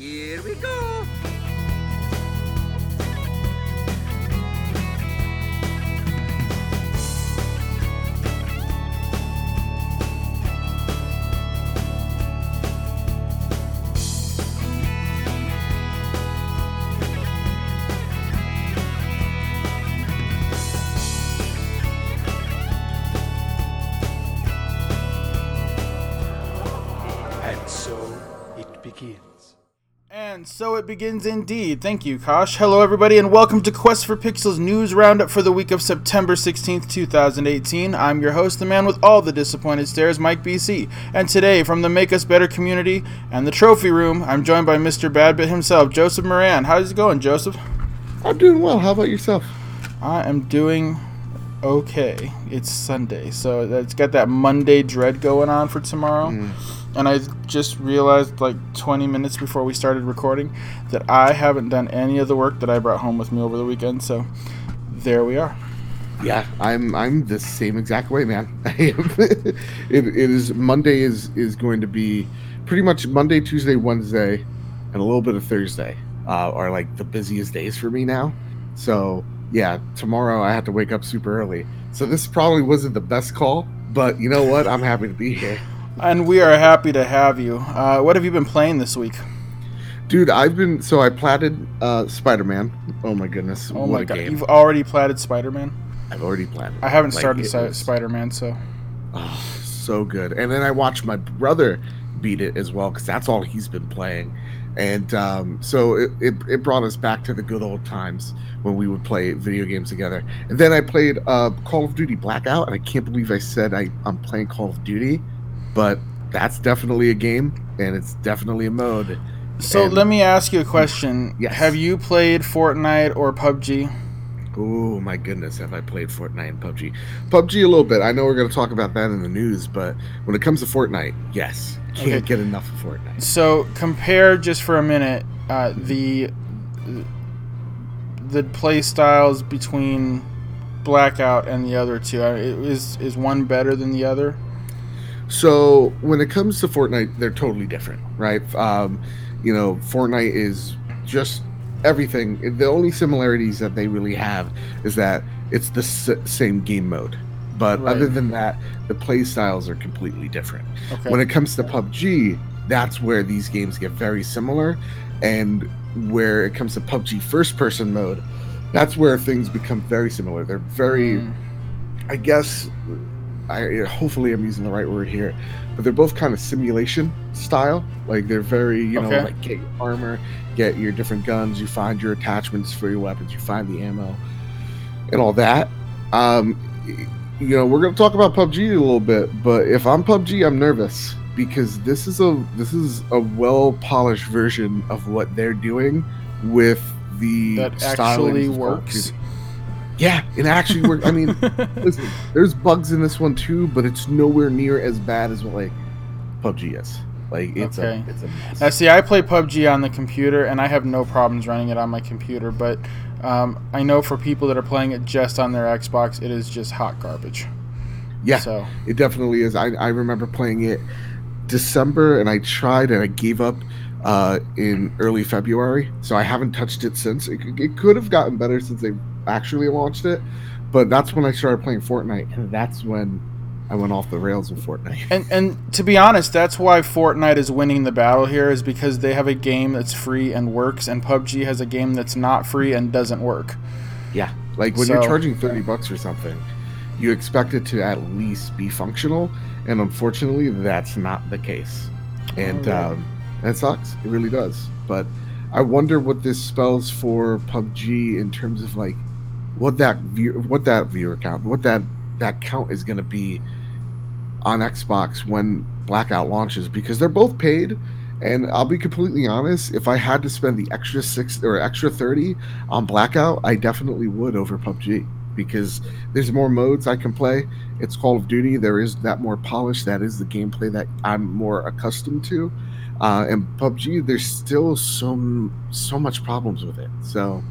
Here we go. And so it begins indeed. Thank you, Kosh. Hello, everybody, and welcome to Quest for Pixels news roundup for the week of September 16th, 2018. I'm your host, the man with all the disappointed stares, Mike BC. And today, from the Make Us Better community and the trophy room, I'm joined by Mr. Badbit himself, Joseph Moran. How's it going, Joseph? I'm doing well. How about yourself? I am doing okay. It's Sunday, so it's got that Monday dread going on for tomorrow. Mm. And I just realized, like 20 minutes before we started recording, that I haven't done any of the work that I brought home with me over the weekend. So there we are. Yeah, I'm I'm the same exact way, man. I am. it, it is Monday is is going to be pretty much Monday, Tuesday, Wednesday, and a little bit of Thursday uh, are like the busiest days for me now. So yeah, tomorrow I have to wake up super early. So this probably wasn't the best call, but you know what? I'm happy to be here. And we are happy to have you. Uh, what have you been playing this week? Dude, I've been so I platted uh Spider-Man. Oh my goodness. Oh what my a god, game. you've already platted Spider Man? I've already platted. I haven't Like, started si- Spider Man, so. Oh, so good. And then I watched my brother beat it as well because that's all he's been playing. And um, so it, it, it brought us back to the good old times when we would play video games together. And then I played uh, Call of Duty Blackout, and I can't believe I said I, I'm playing Call of Duty, but that's definitely a game, and it's definitely a mode. So And- let me ask you a question. Yes. Have you played Fortnite or PUBG? Oh my goodness, have I played Fortnite and PUBG? PUBG a little bit. I know we're going to talk about that in the news, but when it comes to Fortnite, yes, can't Okay. get enough of Fortnite. So compare just for a minute uh, the the play styles between Blackout and the other two. Uh, Is is one better than the other? So when it comes to Fortnite, they're totally different, right? Um, you know, Fortnite is just everything. The only similarities that they really have is that it's the s- same game mode, but Right. other than that, the play styles are completely different. Okay. When it comes to PUBG, that's where these games get very similar, and where it comes to PUBG first-person mode, that's where things become very similar. They're very Mm. I guess I hopefully I'm using the right word here, but they're both kind of simulation style. Like they're very, you know, Okay. like get your armor, get your different guns, you find your attachments for your weapons, you find the ammo, and all that. Um, you know, we're gonna talk about PUBG a little bit, but if I'm PUBG, I'm nervous because this is a this is a well polished version of what they're doing with the that actually works. Yeah, it actually works. I mean, listen, there's bugs in this one too, but it's nowhere near as bad as what like PUBG is. Like it's Okay. a it's a mess. Now, see, I play PUBG on the computer, and I have no problems running it on my computer. But um, I know for people that are playing it just on their Xbox, it is just hot garbage. yeah, So it definitely is. I I remember playing it December, and I tried and I gave up uh, in early February. So I haven't touched it since. It, it could have gotten better since they actually launched it, but that's when I started playing Fortnite, and that's when I went off the rails with Fortnite. And and to be honest, that's why Fortnite is winning the battle here is because they have a game that's free and works, and PUBG has a game that's not free and doesn't work. Yeah, like when you're charging thirty bucks or something, you expect it to at least be functional, and unfortunately, that's not the case, and Oh, um, that sucks. It really does. But I wonder what this spells for PUBG in terms of like what that view, what that viewer count, what that that count is going to be on Xbox when Blackout launches because they're both paid. And I'll be completely honest, if I had to spend the extra six or extra 30 on Blackout, I definitely would over PUBG because there's more modes I can play. It's Call of Duty. There is that more polish. That is the gameplay that I'm more accustomed to. Uh, and PUBG, there's still so so much problems with it. So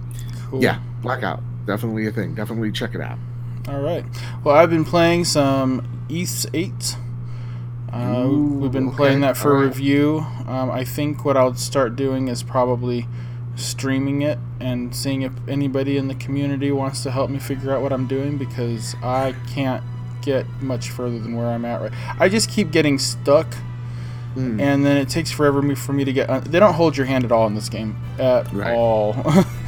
Cool. yeah, Blackout definitely a thing. Definitely check it out. All right. Well, I've been playing some Ys 8. Uh, Ooh, we've been okay, playing that for alright. review. Um, I think what I'll start doing is probably streaming it and seeing if anybody in the community wants to help me figure out what I'm doing because I can't get much further than where I'm at right. I just keep getting stuck, Mm. and then it takes forever me for me to get. Un- they don't hold your hand at all in this game at Right. all.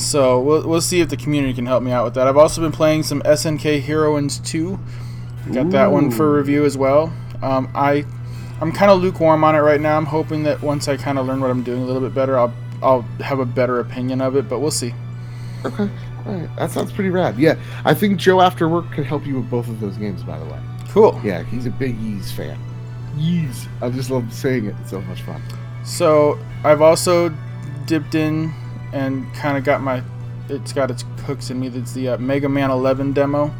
so we'll we'll see if the community can help me out with that. I've also been playing some SNK Heroines 2. Got that one for review as well. Um, I I'm kind of lukewarm on it right now. I'm hoping that once I kind of learn what I'm doing a little bit better, I'll I'll have a better opinion of it. But we'll see. Okay. All right. That sounds pretty rad. Yeah. I think Joe After Work can help you with both of those games, by the way. Cool. Yeah, he's a big Yeez fan. Yeez. I just love saying it. It's so much fun. So I've also dipped in and kind of got my. It's got its hooks in me. That's the uh, Mega Man 11 demo.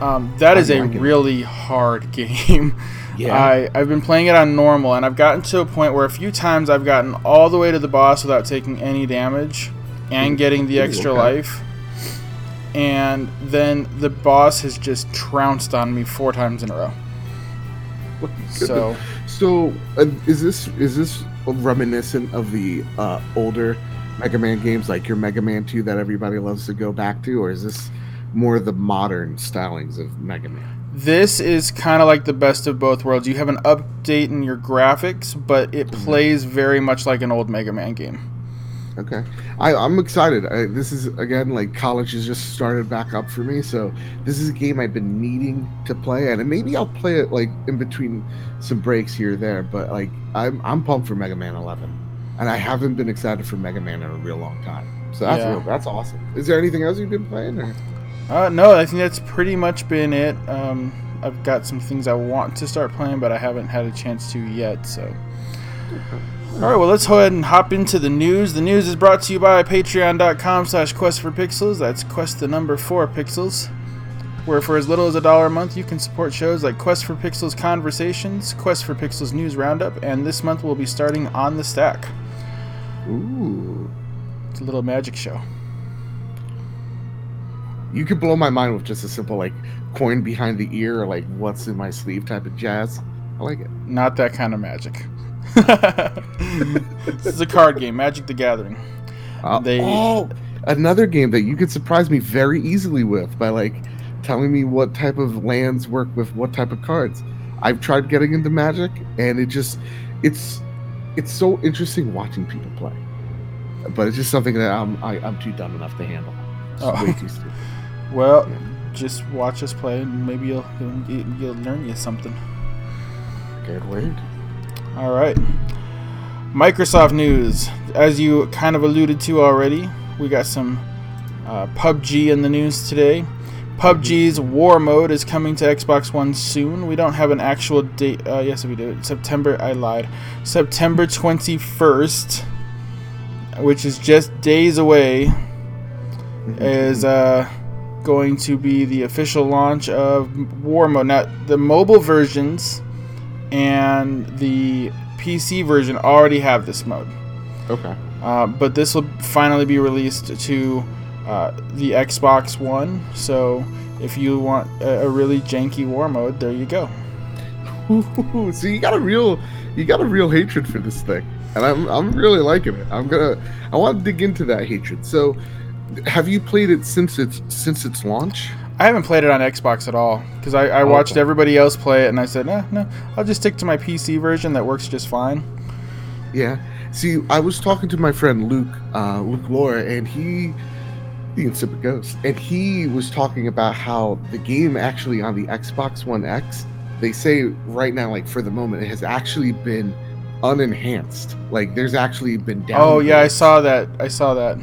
Um, that is I'm a liking it. really hard game. Yeah. I, I've been playing it on normal, and I've gotten to a point where a few times I've gotten all the way to the boss without taking any damage and getting the Ooh, extra okay. life. And then the boss has just trounced on me four times in a row. So So, uh, is this is this reminiscent of the uh, older Mega Man games, like your Mega Man Two that everybody loves to go back to, or is this more the modern stylings of Mega Man? this is kind of like the best of both worlds. You have an update in your graphics, but it Mm-hmm. plays very much like an old Mega Man game. Okay, I, I'm excited. I, this is again like college has just started back up for me, so this is a game I've been needing to play, and maybe I'll play it like in between some breaks here or there. But like I'm I'm pumped for Mega Man 11, and I haven't been excited for Mega Man in a real long time. So that's Yeah. real, that's awesome. Is there anything else you've been playing? Or? Uh, no, I think that's pretty much been it. Um, I've got some things I want to start playing, but I haven't had a chance to yet. So, all right, well, let's go ahead and hop into the news. The news is brought to you by Patreon.com/slash Quest for Pixels. That's Quest the number four pixels. Where for as little as a dollar a month, you can support shows like Quest for Pixels Conversations, Quest for Pixels News Roundup, and this month we'll be starting on the stack. Ooh, It's a little magic show. you could blow my mind with just a simple like coin behind the ear or like what's in my sleeve type of jazz. I like it. Not that kind of magic. this is a card game, Magic the Gathering. Uh, They- oh, another game that you could surprise me very easily with by like telling me what type of lands work with what type of cards. I've tried getting into Magic, and it just it's it's so interesting watching people play. But it's just something that I'm I, I'm too dumb enough to handle. Oh. way too stupid. Well, Yeah. just watch us play, and maybe you'll you'll, you'll learn you something. Good word. All right. Microsoft news. As you kind of alluded to already, we got some uh, PUBG in the news today. PUBG's War Mode is coming to Xbox One soon. We don't have an actual date. Uh, yes, we do. September. I lied. September 21st, which is just days away, is uh, going to be the official launch of War Mode. Now, the mobile versions and the PC version already have this mode. Okay. Uh, but this will finally be released to uh, the Xbox One. So if you want a, a really janky war mode, there you go. Ooh, so you got a real you got a real hatred for this thing and i'm i'm really liking it i'm gonna i want to dig into that hatred so have you played it since its since its launch I haven't played it on Xbox at all because I, I Oh, watched okay. everybody else play it and I said, nah, no, I'll just stick to my PC version that works just fine. yeah see i was talking to my friend luke uh luke laura and he the insipid ghost and he was talking about how the game actually on the xbox one x they say right now like for the moment it has actually been unenhanced like there's actually been down Oh yeah, I saw that. I saw that.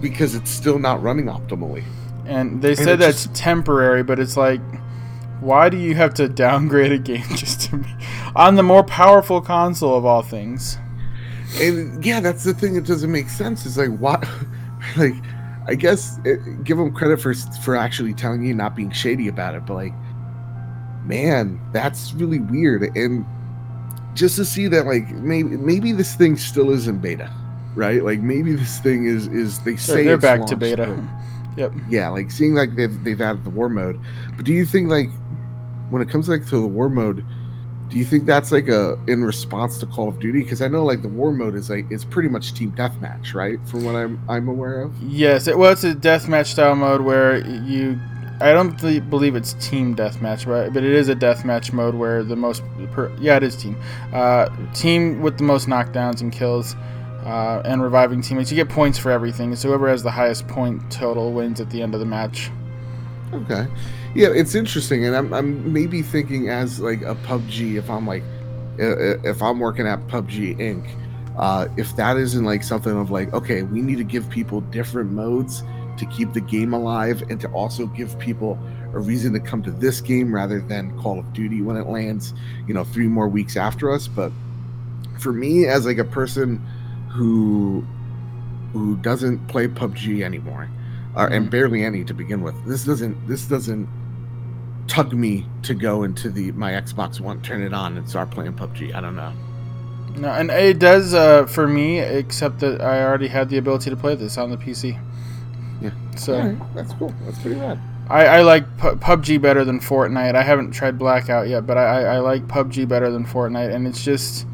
because it's still not running optimally And they And said that's temporary, but it's like, why do you have to downgrade a game just to be on the more powerful console of all things? and yeah that's the thing that doesn't make sense is like what like i guess it, give them credit for for actually telling you not being shady about it but like man that's really weird and just to see that like maybe maybe this thing still is in beta right like maybe this thing is is they say they're back to beta. but- Yep. yeah like seeing like they've they've added the war mode but do you think like when it comes like to the war mode Do you think that's like a in response to Call of Duty? Because I know like the war mode is like it's pretty much team deathmatch, right? From what I'm I'm aware of. Yes, it was a deathmatch style mode where you. I don't believe it's team deathmatch, right? But it is a deathmatch mode where the most. Per, yeah, it is team. Uh, team with the most knockdowns and kills, uh, and reviving teammates. You get points for everything. So whoever has the highest point total wins at the end of the match. Okay. Yeah, it's interesting, and I'm, I'm maybe thinking as like a PUBG. If I'm like, if I'm working at PUBG Inc., uh, if that isn't like something of like, okay, we need to give people different modes to keep the game alive, and to also give people a reason to come to this game rather than Call of Duty when it lands, you know, three more weeks after us. But for me, as like a person who who doesn't play PUBG anymore, uh, and barely any to begin with, this doesn't this doesn't tug me to go into the my Xbox One, turn it on, and start playing PUBG. I don't know. No, and it does uh, for me, except that I already had the ability to play this on the PC. Yeah. So right, that's cool. That's pretty rad. I, I like Pu- PUBG better than Fortnite. I haven't tried Blackout yet, but I, I like PUBG better than Fortnite, and it's just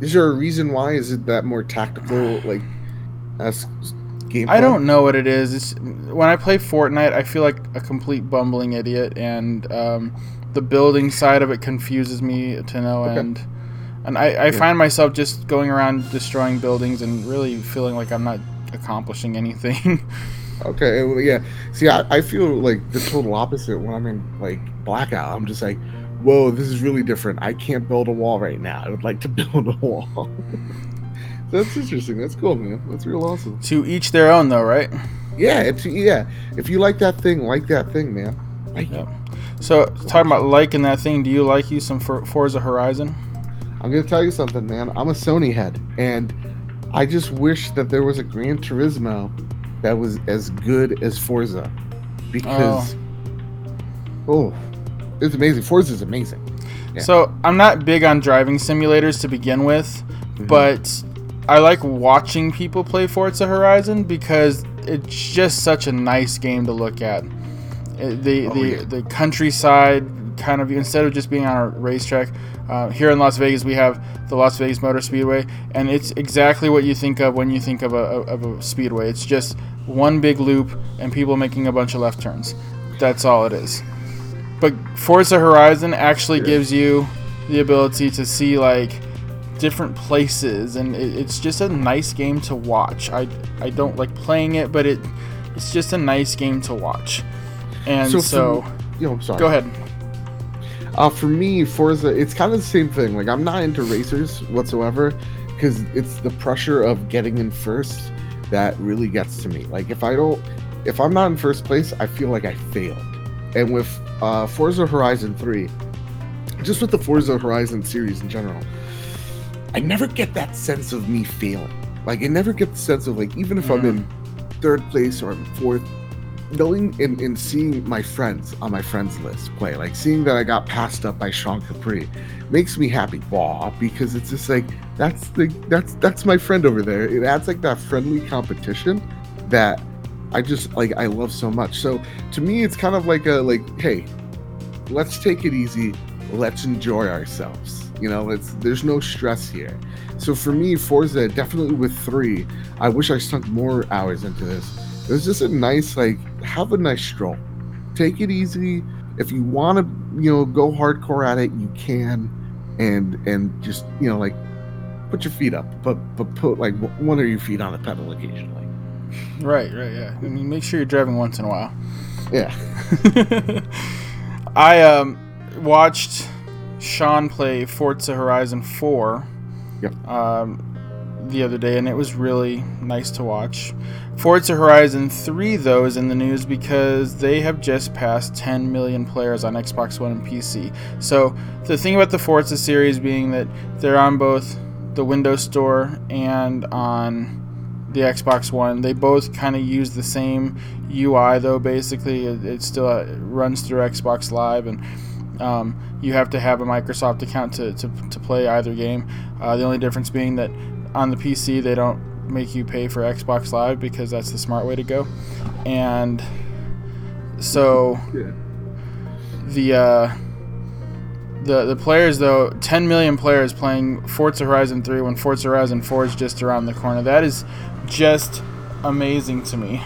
Is there a reason why? Is it that more tactical, like, as gameplay? I don't know what it is. It's when I play Fortnite, I feel like a complete bumbling idiot, and um, the building side of it confuses me to no Okay. end. And I, I find myself just going around destroying buildings and really feeling like I'm not accomplishing anything. Okay, well, yeah. See, I, I feel like the total opposite when I'm in like blackout. I'm just like, whoa, this is really different. I can't build a wall right now. I would like to build a wall. That's interesting. That's cool, man. That's real awesome. to each their own, though, right? Yeah, it's yeah. If you like that thing, like that thing, man. Like Yep. So talking about liking that thing, do you like you some For- Forza Horizon? I'm gonna tell you something, man. I'm a Sony head, and I just wish that there was a Gran Turismo that was as good as Forza, because oh, it's amazing. Forza is amazing. Yeah. So I'm not big on driving simulators to begin with, Mm-hmm. but I like watching people play Forza Horizon because it's just such a nice game to look at. It- the Oh, the yeah. the countryside kind of instead of just being on a racetrack. Uh, here in Las Vegas, we have the Las Vegas Motor Speedway, and it's exactly what you think of when you think of a, of a speedway. It's just one big loop and people making a bunch of left turns. That's all it is. But Forza Horizon actually gives you the ability to see like different places, and it, it's just a nice game to watch. I I don't like playing it, but it it's just a nice game to watch. And So so, for- You know, sorry. go ahead. Uh, for me, Forza, it's kind of the same thing. Like, I'm not into racers whatsoever because it's the pressure of getting in first that really gets to me. Like, if I don't, if I'm not in first place, I feel like I failed. And with uh, Forza Horizon 3, just with the Forza Horizon series in general, I never get that sense of me failing. Like, I never get the sense of, like, even if I'm mm. in third place or I'm fourth, knowing and, and seeing my friends on my friends list play, like seeing that I got passed up by Sean Capri, makes me happy. Wah, because it's just like that's the that's that's my friend over there. It adds like that friendly competition that I just like I love so much. So to me, it's kind of like a like, hey, let's take it easy. Let's enjoy ourselves. You know, it's there's no stress here. So for me, Forza definitely with three. I wish I sunk more hours into this. It was just a nice like have a nice stroll. Take it easy. If you want to, you know, go hardcore at it, you can, and and just you know like put your feet up, but but put like one of your feet on the pedal occasionally. Right, right, yeah. I mean, make sure you're driving once in a while. Yeah. I um watched Sean play Forza Horizon 4 Yep. um, the other day, and it was really nice to watch. Forza Horizon 3, though, is in the news because they have just passed 10 million players on Xbox One and PC. So, the thing about the Forza series being that they're on both the Windows Store and on the Xbox One. They both kind of use the same UI, though. Basically, it, it still uh, runs through Xbox Live, and um, you have to have a Microsoft account to, to, to play either game. Uh, the only difference being that on the PC they don't make you pay for Xbox Live because that's the smart way to go, and so the uh, the the players though, 10 million players playing Forza Horizon 3 when Forza Horizon 4 is just around the corner. That is just amazing to me.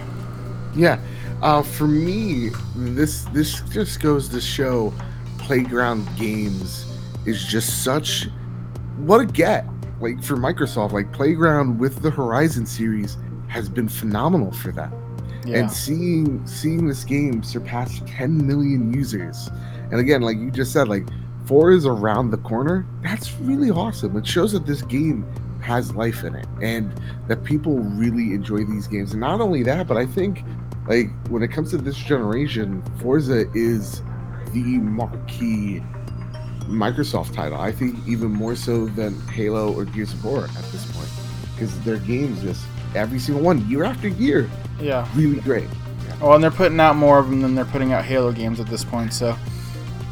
Yeah, uh, for me, this this just goes to show Playground Games is just such what a get like for Microsoft. Like Playground with the Horizon series has been phenomenal for them. Yeah. and seeing seeing this game surpass 10 million users and again like you just said like four is around the corner that's really awesome it shows that this game has life in it and that people really enjoy these games and not only that but i think like when it comes to this generation forza is the marquee microsoft title i think even more so than halo or gears of war at this point because their games just every single one year after year yeah. really great Oh, and they're putting out more of them than they're putting out Halo games at this point. So,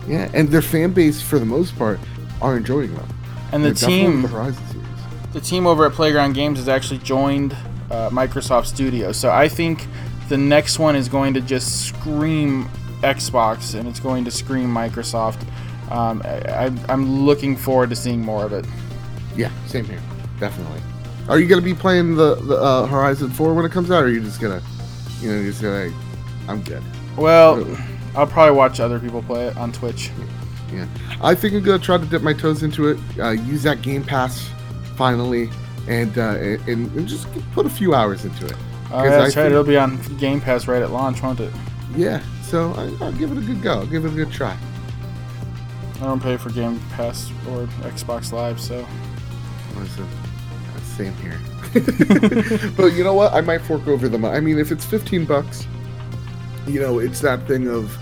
Yeah, and their fan base, for the most part, are enjoying them. and the They're team, the Horizon series. the team over at Playground Games has actually joined uh, Microsoft Studios. So I think the next one is going to just scream Xbox and it's going to scream Microsoft. Um, I, I'm looking forward to seeing more of it. Yeah, same here, definitely. Are you gonna be playing the, the uh, Horizon Four when it comes out, or are you just gonna, you know, just gonna, like, I'm good. Well, Really? I'll probably watch other people play it on Twitch. Yeah, I think I'm gonna try to dip my toes into it, uh, use that Game Pass finally, and, uh, and and just put a few hours into it. Oh, yeah, I that's right. It'll be on Game Pass right at launch, won't it? Yeah, so I, I'll give it a good go. I'll give it a good try. I don't pay for Game Pass or Xbox Live, so Listen, same here. but you know what? I might fork over the money. I mean, if it's 15 bucks, you know, it's that thing of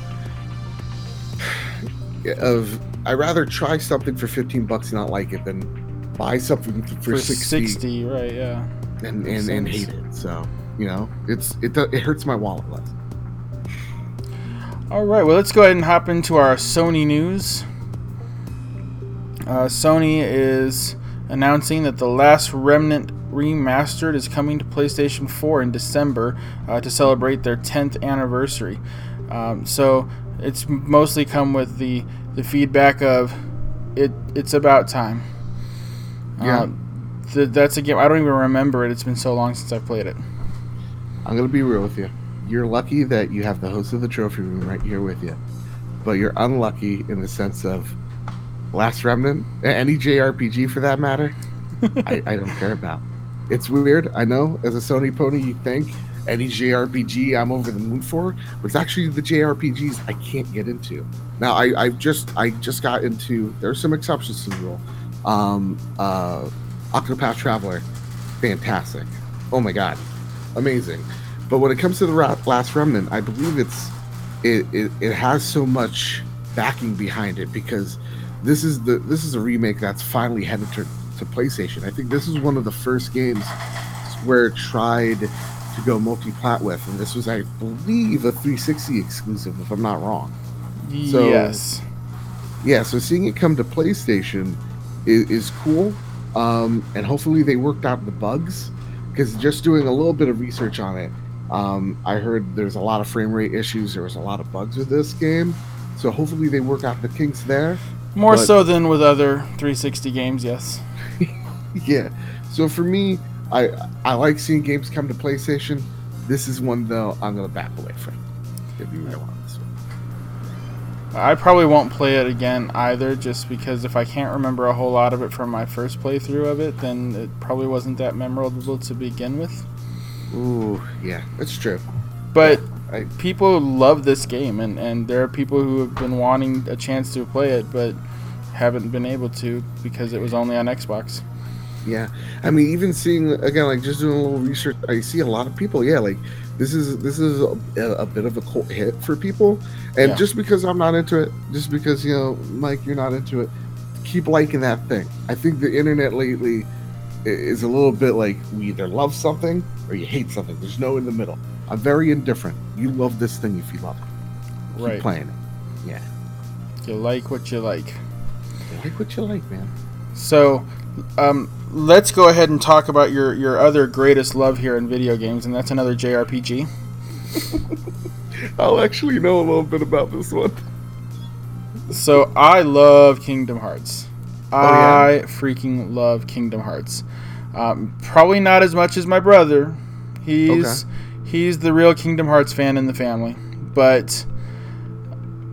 of I rather try something for 15 bucks and not like it than buy something for, for 60, 60, right? Yeah. and, and, and hate it. So, you know, it's it it hurts my wallet less. All right, well, let's go ahead and hop into our Sony news. Uh, Sony is announcing that The Last Remnant Remastered is coming to PlayStation 4 in December uh, to celebrate their 10th anniversary. Um, so it's mostly come with the, the feedback of it. It's about time. Yeah. Uh, th- that's a game I don't even remember it. It's been so long since I played it. I'm gonna be real with you. You're lucky that you have the host of the trophy room right here with you, but you're unlucky in the sense of Last Remnant, any JRPG for that matter. I, I don't care about. It's weird, I know. As a Sony pony, you think any JRPG I'm over the moon for, but it's actually the JRPGs I can't get into. Now I, I just I just got into. There's some exceptions to the rule. Um, uh, Octopath Traveler, fantastic. Oh my god, amazing. But when it comes to the Last Remnant, I believe it's it, it it has so much backing behind it because this is the this is a remake that's finally headed to, to PlayStation. I think this is one of the first games where it tried to go multi-plat with, and this was, I believe, a 360 exclusive, if I'm not wrong. So- yes. Yeah, so seeing it come to PlayStation is, is cool, um, and hopefully they worked out the bugs. Because just doing a little bit of research on it, um, I heard there's a lot of frame rate issues. There was a lot of bugs with this game, so hopefully they work out the kinks there. More but- so than with other 360 games, yes. yeah. So for me, I I like seeing games come to PlayStation. This is one though I'm gonna back away from. Really want this one. I probably won't play it again either, just because if I can't remember a whole lot of it from my first playthrough of it, then it probably wasn't that memorable to begin with. Ooh, yeah, that's true. But I, people love this game, and, and there are people who have been wanting a chance to play it, but haven't been able to because it was only on Xbox. Yeah, I mean, even seeing again, like just doing a little research, I see a lot of people. Yeah, like this is this is a, a bit of a cult hit for people, and Yeah. just because I'm not into it, just because you know, Mike, you're not into it, keep liking that thing. I think the internet lately is a little bit like we either love something or you hate something. There's no in the middle. I'm very indifferent. You love this thing if you love it. Keep Right. playing it. Yeah, You like what you like. like what you like, man. So, um, let's go ahead and talk about your, your other greatest love here in video games, and that's another JRPG. I'll actually know a little bit about this one. So I love Kingdom Hearts. Oh, yeah? I freaking love Kingdom Hearts. Um, probably not as much as my brother. He's he's the real Kingdom Hearts fan in the family, but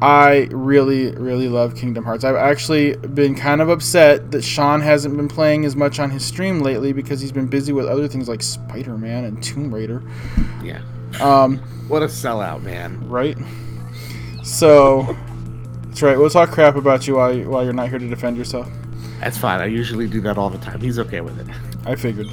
I really really love Kingdom Hearts. I've actually been kind of upset that Sean hasn't been playing as much on his stream lately because he's been busy with other things like Spider Man and Tomb Raider. Yeah. Um, What a sellout, man. right? So that's right. We'll talk crap about you while you, while you're not here to defend yourself. That's fine. I usually do that all the time. He's okay with it. I figured.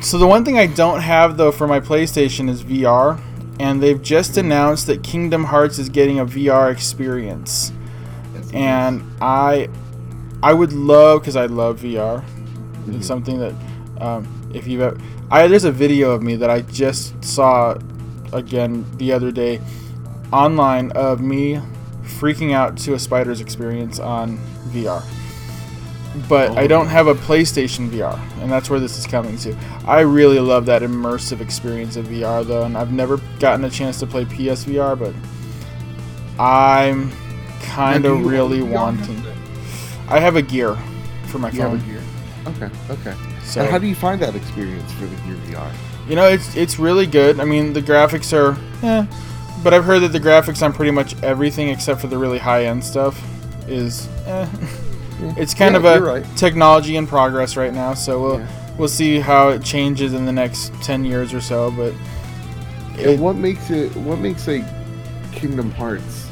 so the one thing I don't have though for my PlayStation is VR, and they've just announced that Kingdom Hearts is getting a VR experience, and I, I would love because I love VR. It's something that, um, if you've, ever, I there's a video of me that I just saw, again the other day, online of me freaking out to a spider's experience on VR but I don't have a PlayStation VR, and that's where this is coming to. I really love that immersive experience of VR, though, and I've never gotten a chance to play PSVR, but I'm kind of really wanting. I have a Gear for my You have a phone, gear. Okay, okay. so and how do you find that experience for the Gear VR? you know it's it's really good. I mean, the graphics are, eh, but I've heard that the graphics on pretty much everything except for the really high end stuff is, eh. It's kind Yeah, of a right. technology in progress right now, so we'll Yeah. we'll see how it changes in the next ten years or so. But it, what makes it? What makes like Kingdom Hearts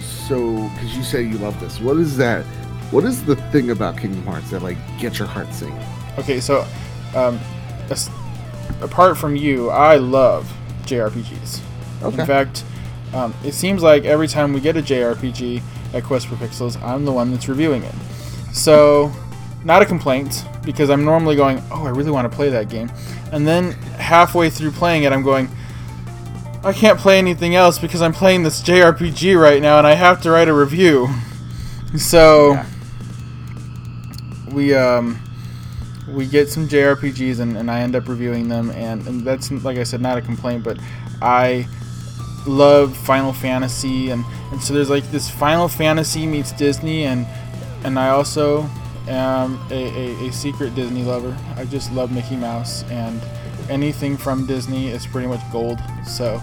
so? Because you say you love this. What is that? What is the thing about Kingdom Hearts that like gets your heart singing? okay, so um, apart from you, I love JRPGs. Okay. In fact, um, it seems like every time we get a JRPG at Quest for Pixels, I'm the one that's reviewing it. So, not a complaint because I'm normally going, oh, I really want to play that game, and then halfway through playing it, I'm going. I can't play anything else because I'm playing this JRPG right now and I have to write a review. So Yeah. we um we get some JRPGs and, and I end up reviewing them and, and that's like I said not a complaint but I love Final Fantasy and, and so there's like this Final Fantasy meets Disney and and I also am a, a, a secret Disney lover. I just love Mickey Mouse and anything from Disney is pretty much gold. So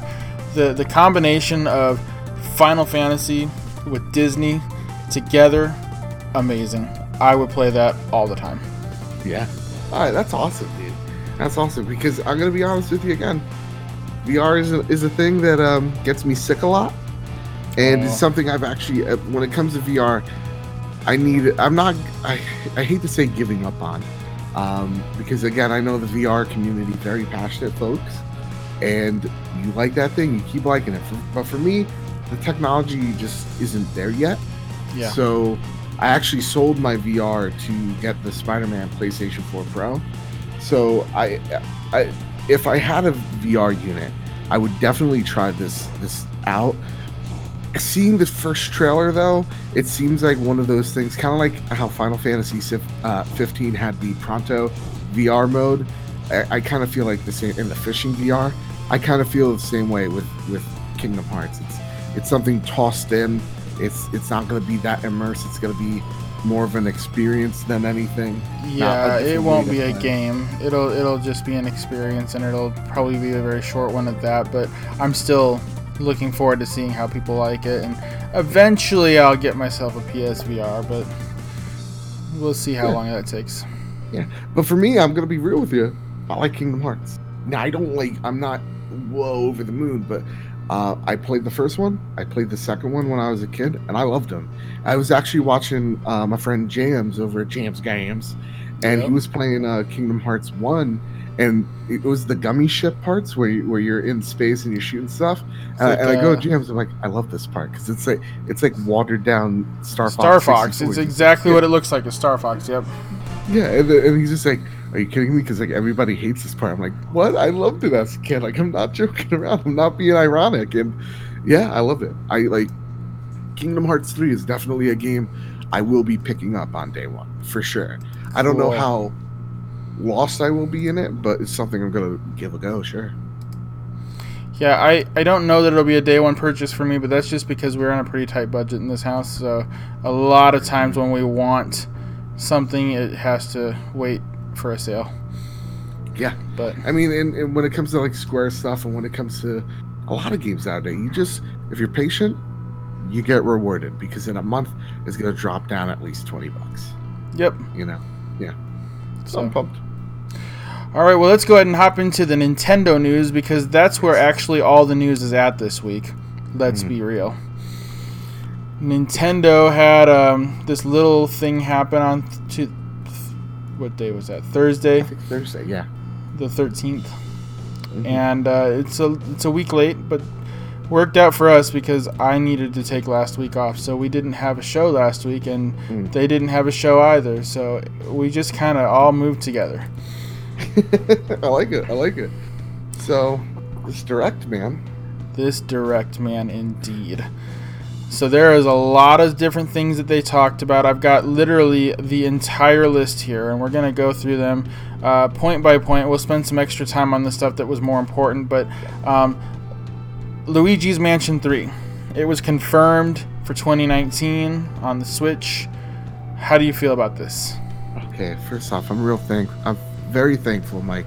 the the combination of Final Fantasy with Disney together, amazing. I would play that all the time. Yeah. All right, that's awesome, dude. That's awesome because I'm gonna be honest with you again. VR is a, is a thing that um, gets me sick a lot, and Oh. it's something I've actually. Uh, when it comes to VR, I need. I'm not. I I hate to say giving up on, um, because again, I know the VR community very passionate folks, and you like that thing, you keep liking it. But for me, the technology just isn't there yet. Yeah. So I actually sold my VR to get the Spider-Man PlayStation 4 Pro. So I, I, if I had a VR unit, I would definitely try this this out. Seeing the first trailer though, it seems like one of those things, kind of like how Final Fantasy uh, 15 had the Prompto VR mode. I, I kind of feel like the same in the fishing VR. I kind of feel the same way with with Kingdom Hearts. It's it's something tossed in. It's it's not going to be that immersed. It's going to be more of an experience than anything. Yeah, it won't be a play. game. It'll it'll just be an experience, and it'll probably be a very short one at that. But I'm still looking forward to seeing how people like it, and eventually I'll get myself a PSVR. But we'll see how Yeah. long that takes. Yeah, but for me, I'm gonna be real with you. I like Kingdom Hearts. Now I don't like. I'm not whoa over the moon, but uh, I played the first one. I played the second one when I was a kid, and I loved them. I was actually watching uh, my friend Jams over at Jams Games, and Yep. he was playing uh, Kingdom Hearts one, and it was the gummy ship parts where you, where you're in space and you're shooting stuff. And, like, I, and I go uh, to Jams, I'm like, I love this part because it's like it's like watered down Star Fox. Star Fox. 64. It's exactly Yeah. what it looks like. A Star Fox. Yep. Yeah, and, and he's just like, "Are you kidding me?" Because like everybody hates this part. I'm like, "What? I loved it as a kid. Like I'm not joking around. I'm not being ironic." And yeah, I love it. I like Kingdom Hearts three is definitely a game I will be picking up on day one for sure. I don't know how lost I will be in it, but it's something I'm gonna give a go. Sure. Yeah, I, I don't know that it'll be a day one purchase for me, but that's just because we're on a pretty tight budget in this house. So a lot of times when we want something, it has to wait for a sale. Yeah, But I mean, and, and when it comes to like Square stuff, and when it comes to a lot of games nowadays, you just if you're patient, you get rewarded because in a month it's gonna drop down at least twenty bucks. yep. You know, yeah. So I'm pumped. all right, well let's go ahead and hop into the Nintendo news because that's where actually all the news is at this week. Let's Mhm. be real. Nintendo had um, this little thing happen on th- to, what day was that? Thursday. Thursday, yeah. the 13th Mhm. and uh, it's a it's a week late but worked out for us because I needed to take last week off so we didn't have a show last week and Mm. they didn't have a show either so we just kind of all moved together I like it. I like it. So this direct man. this direct man indeed so there is a lot of different things that they talked about i've got literally the entire list here and we're going to go through them uh, point by point we'll spend some extra time on the stuff that was more important but um, luigi's mansion 3 it was confirmed for 2019 on the switch how do you feel about this Okay, first off, I'm real thank. I'm very thankful, Mike.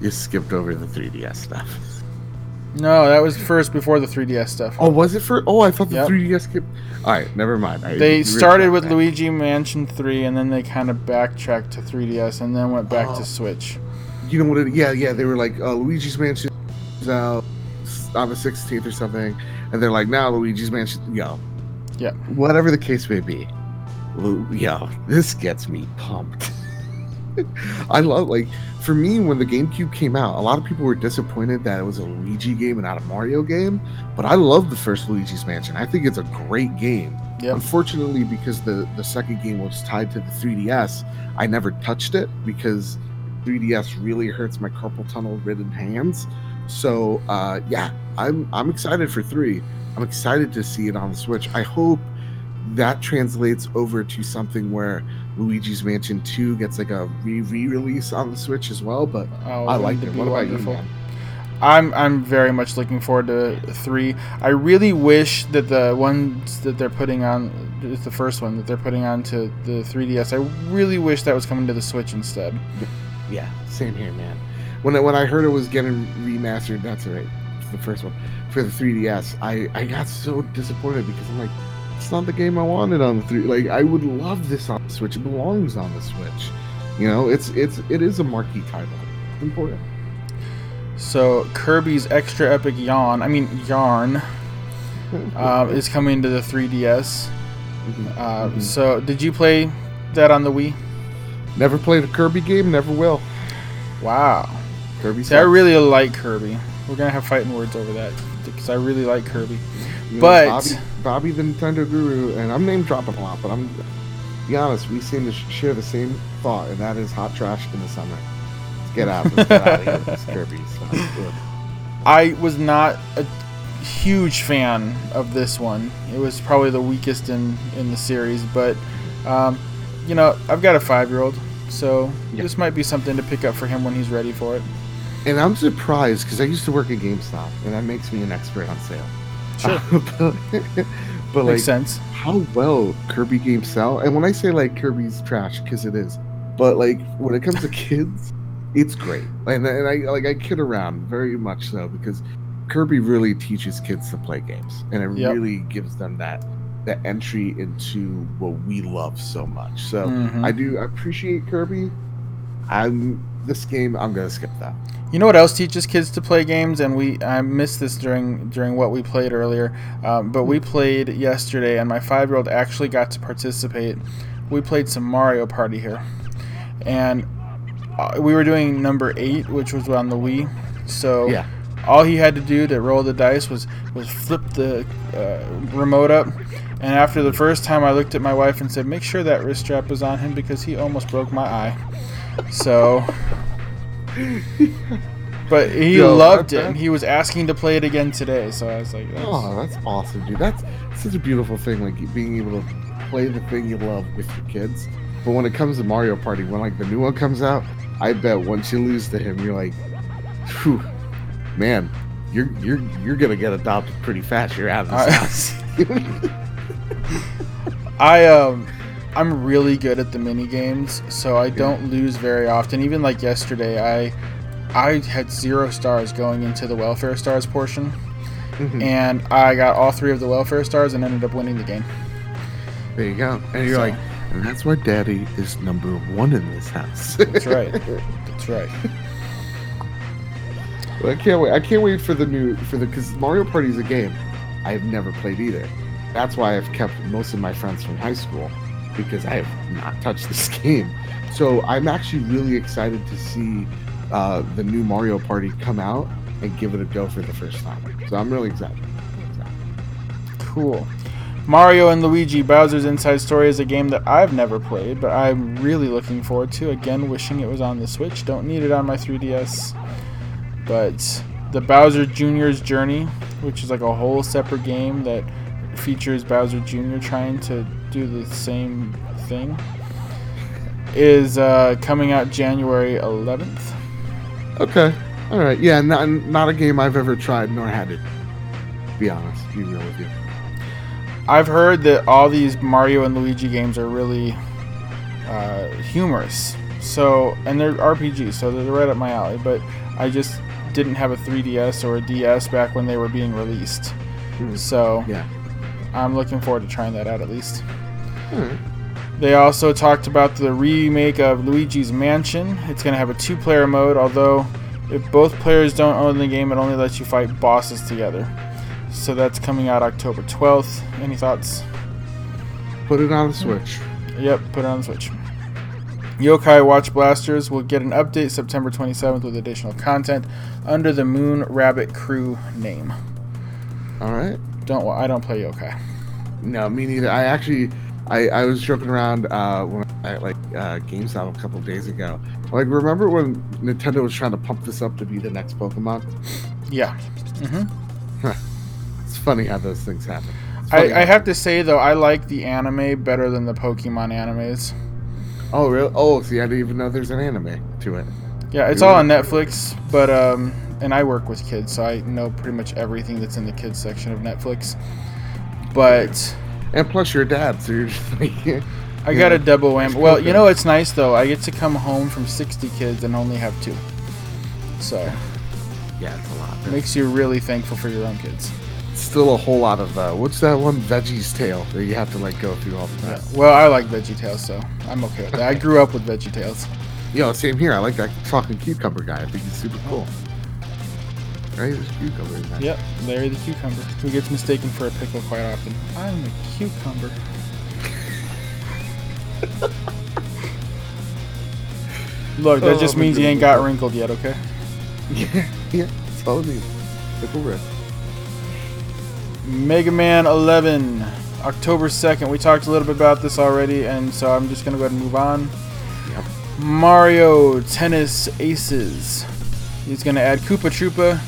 You skipped over the 3DS stuff. no that was first before the 3ds stuff Oh, was it for? Oh, I thought the Yep. 3DS skipped. All right, never mind. I They started with that. Luigi Mansion 3 and then they kind of backtracked to 3DS and then went back Oh. to Switch. You know what? It, yeah, yeah. They were like uh, Luigi's Mansion is out the 16th or something, and they're like, now Luigi's Mansion. Yo, Yeah. Whatever the case may be, Lu- yo, this gets me pumped. I love like for me when the GameCube came out, a lot of people were disappointed that it was a Luigi game and not a Mario game. But I love the first Luigi's Mansion. I think it's a great game. Yep. Unfortunately, because the the second game was tied to the 3DS, I never touched it because 3DS really hurts my carpal tunnel ridden hands. So uh, yeah, I'm I'm excited for three. I'm excited to see it on the Switch. I hope that translates over to something where Luigi's Mansion 2 gets like a re re-release on the Switch as well. But Oh, I like it What about you, man? I'm I'm very much looking forward to three. I really wish that the ones that they're putting on, it's the first one that they're putting on to the 3DS. I really wish that was coming to the Switch instead. Yeah, same here, man. When I, when I heard it was getting remastered, that's right, the first one for the 3DS. I I got so disappointed because I'm like, it's not the game I wanted on the three. Like I would love this on the Switch. It belongs on the Switch. You know, it's it's it is a marquee title. It's important. So Kirby's Extra Epic Yawn, I mean Yarn, uh, is coming to the 3DS. Mhm, Uh, mhm. So did you play that on the Wii? Never played a Kirby game. Never will. Wow. Kirby. See, I really like Kirby. We're gonna have fighting words over that because I really like Kirby. You know, but- Bobby, Bobby the Nintendo Guru, and I'm name dropping a lot, but I'm be honest. We seem to sh- share the same thought, and that is hot trash in the summer. Let's get out. Let's get out of here this Kirby. I was not a huge fan of this one. It was probably the weakest in in the series, but um, you know, I've got a five year old, so Yeah. this might be something to pick up for him when he's ready for it. And I'm surprised because I used to work at GameStop, and that makes me an expert on sale. Sure, but, but like sense. how well Kirby games sell. And when I say like Kirby's trash, because it is, but like when it comes to kids, it's great. And, and I like I kid around very much so because Kirby really teaches kids to play games, and it Yep. really gives them that that entry into what we love so much. So Mhm. I do appreciate Kirby. I'm this game. I'm gonna skip that. You know what else teaches kids to play games, and we I missed this during during what we played earlier, um, but we played yesterday, and my five year old actually got to participate. We played some Mario Party here, and uh, we were doing number eight, which was on the Wii. So Yeah. all he had to do to roll the dice was was flip the uh, remote up. And after the first time, I looked at my wife and said, "Make sure that wrist strap is on him because he almost broke my eye." So. But he Yo, loved it. and He was asking to play it again today, so I was like, That's, Oh, that's awesome, dude. That's such a beautiful thing, like being able to play the thing you love with your kids. But when it comes to Mario Party, when like the new one comes out, I bet once you lose to him, you're like, Phew, man, you're you're you're gonna get adopted pretty fast. You're out of this I- house. I um I'm really good at the mini games, so I don't lose very often. Even like yesterday, I I had zero stars going into the welfare stars portion, Mhm. and I got all three of the welfare stars and ended up winning the game. There you go. And you're So- like, and that's why Daddy is number one in this house. That's right. That's right. Well, I can't wait. I can't wait for the new for the because Mario Party is a game I have never played either. That's why I've kept most of my friends from high school because I have not touched this game. So I'm actually really excited to see uh, the new Mario Party come out and give it a go for the first time. So I'm really excited. Cool. Mario and Luigi Bowser's Inside Story is a game that I've never played, but I'm really looking forward to. Again, wishing it was on the Switch. Don't need it on my 3DS. But the Bowser Jr.'s Journey, which is like a whole separate game that features Bowser Jr. trying to do the same thing, is uh, coming out January 11th. Okay. All right. Yeah. Not not a game I've ever tried nor had it. To be honest. Be real with you. I've heard that all these Mario and Luigi games are really uh, humorous. So, and they're RPGs, so they're right up my alley. But I just didn't have a 3DS or a DS back when they were being released. Hmm. So, Yeah. I'm looking forward to trying that out at least. Right. They also talked about the remake of Luigi's Mansion. It's going to have a two player mode, although if both players don't own the game, it only lets you fight bosses together. So that's coming out October 12th. Any thoughts? Put it on the Switch. Yep, put it on the Switch. Yokai Watch Blasters will get an update September 27th with additional content under the Moon Rabbit Crew name. All right. Don't I don't play Yokai. No, me neither. I actually, I, I was joking around uh, when I like uh, GameStop a couple days ago. Like, remember when Nintendo was trying to pump this up to be the next Pokemon? Yeah. Mm-hmm. It's funny how those things happen. I, I have to say though, I like the anime better than the Pokemon animes. Oh, really? Oh, see, I didn't even know there's an anime to it. Yeah, it's all on Netflix, but um, and I work with kids, so I know pretty much everything that's in the kids section of Netflix. But And plus, you're a dad, so you're just like, I Yeah. got a double whammy. Well, you know what's nice though? I get to come home from 60 kids and only have two. So yeah, it's a lot. it makes you really thankful for your own kids. Still a whole lot of uh, what's that one VeggieTales that you have to like go through all the time. Well, I like VeggieTales, so I'm okay with that. I grew up with Veggie Tales. Yo, same here. I like that fucking cucumber guy. I think he's super cool. Right? There's a cucumber. Yep, Larry the cucumber, who gets mistaken for a pickle quite often. I'm a cucumber. Look, that Oh, just means you ain't got wrinkled yet, okay? Yeah, yeah. That's all it. Pickle rip. Mega Man 11, October 2nd. We talked a little bit about this already, and so I'm just going to go ahead and move on. Yep. Mario Tennis Aces. He's going to add Koopa Troopa,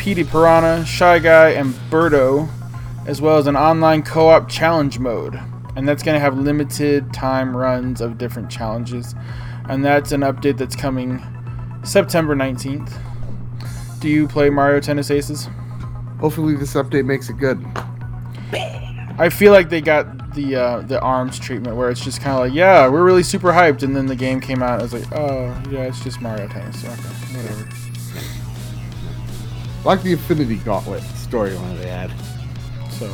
Petey Piranha, Shy Guy, and Birdo, as well as an online co op challenge mode. And that's going to have limited time runs of different challenges. And that's an update that's coming September 19th. Do you play Mario Tennis Aces? Hopefully this update makes it good. I feel like they got the uh, the arms treatment where it's just kind of like, yeah, we're really super hyped, and then the game came out, and I was like, oh, yeah, it's just Mario Tennis. Okay, whatever. Like the Infinity Gauntlet storyline they had. So,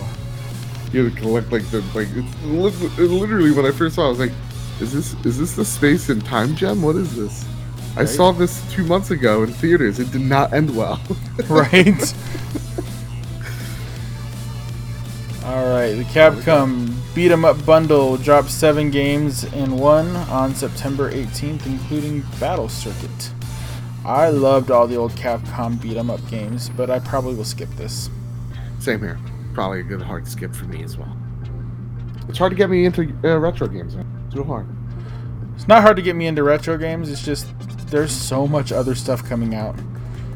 You had to collect like the like it's literally when I first saw it, I was like, is this is this the space and time gem? What is this? I saw this two months ago in theaters. It did not end well. right. All right, the Capcom Beat 'em Up bundle drops seven games in one on September 18th, including Battle Circuit. I loved all the old Capcom Beat 'em Up games, but I probably will skip this. Same here. Probably a good hard skip for me as well. It's hard to get me into uh, retro games. It's real hard. It's not hard to get me into retro games. It's just there's so much other stuff coming out.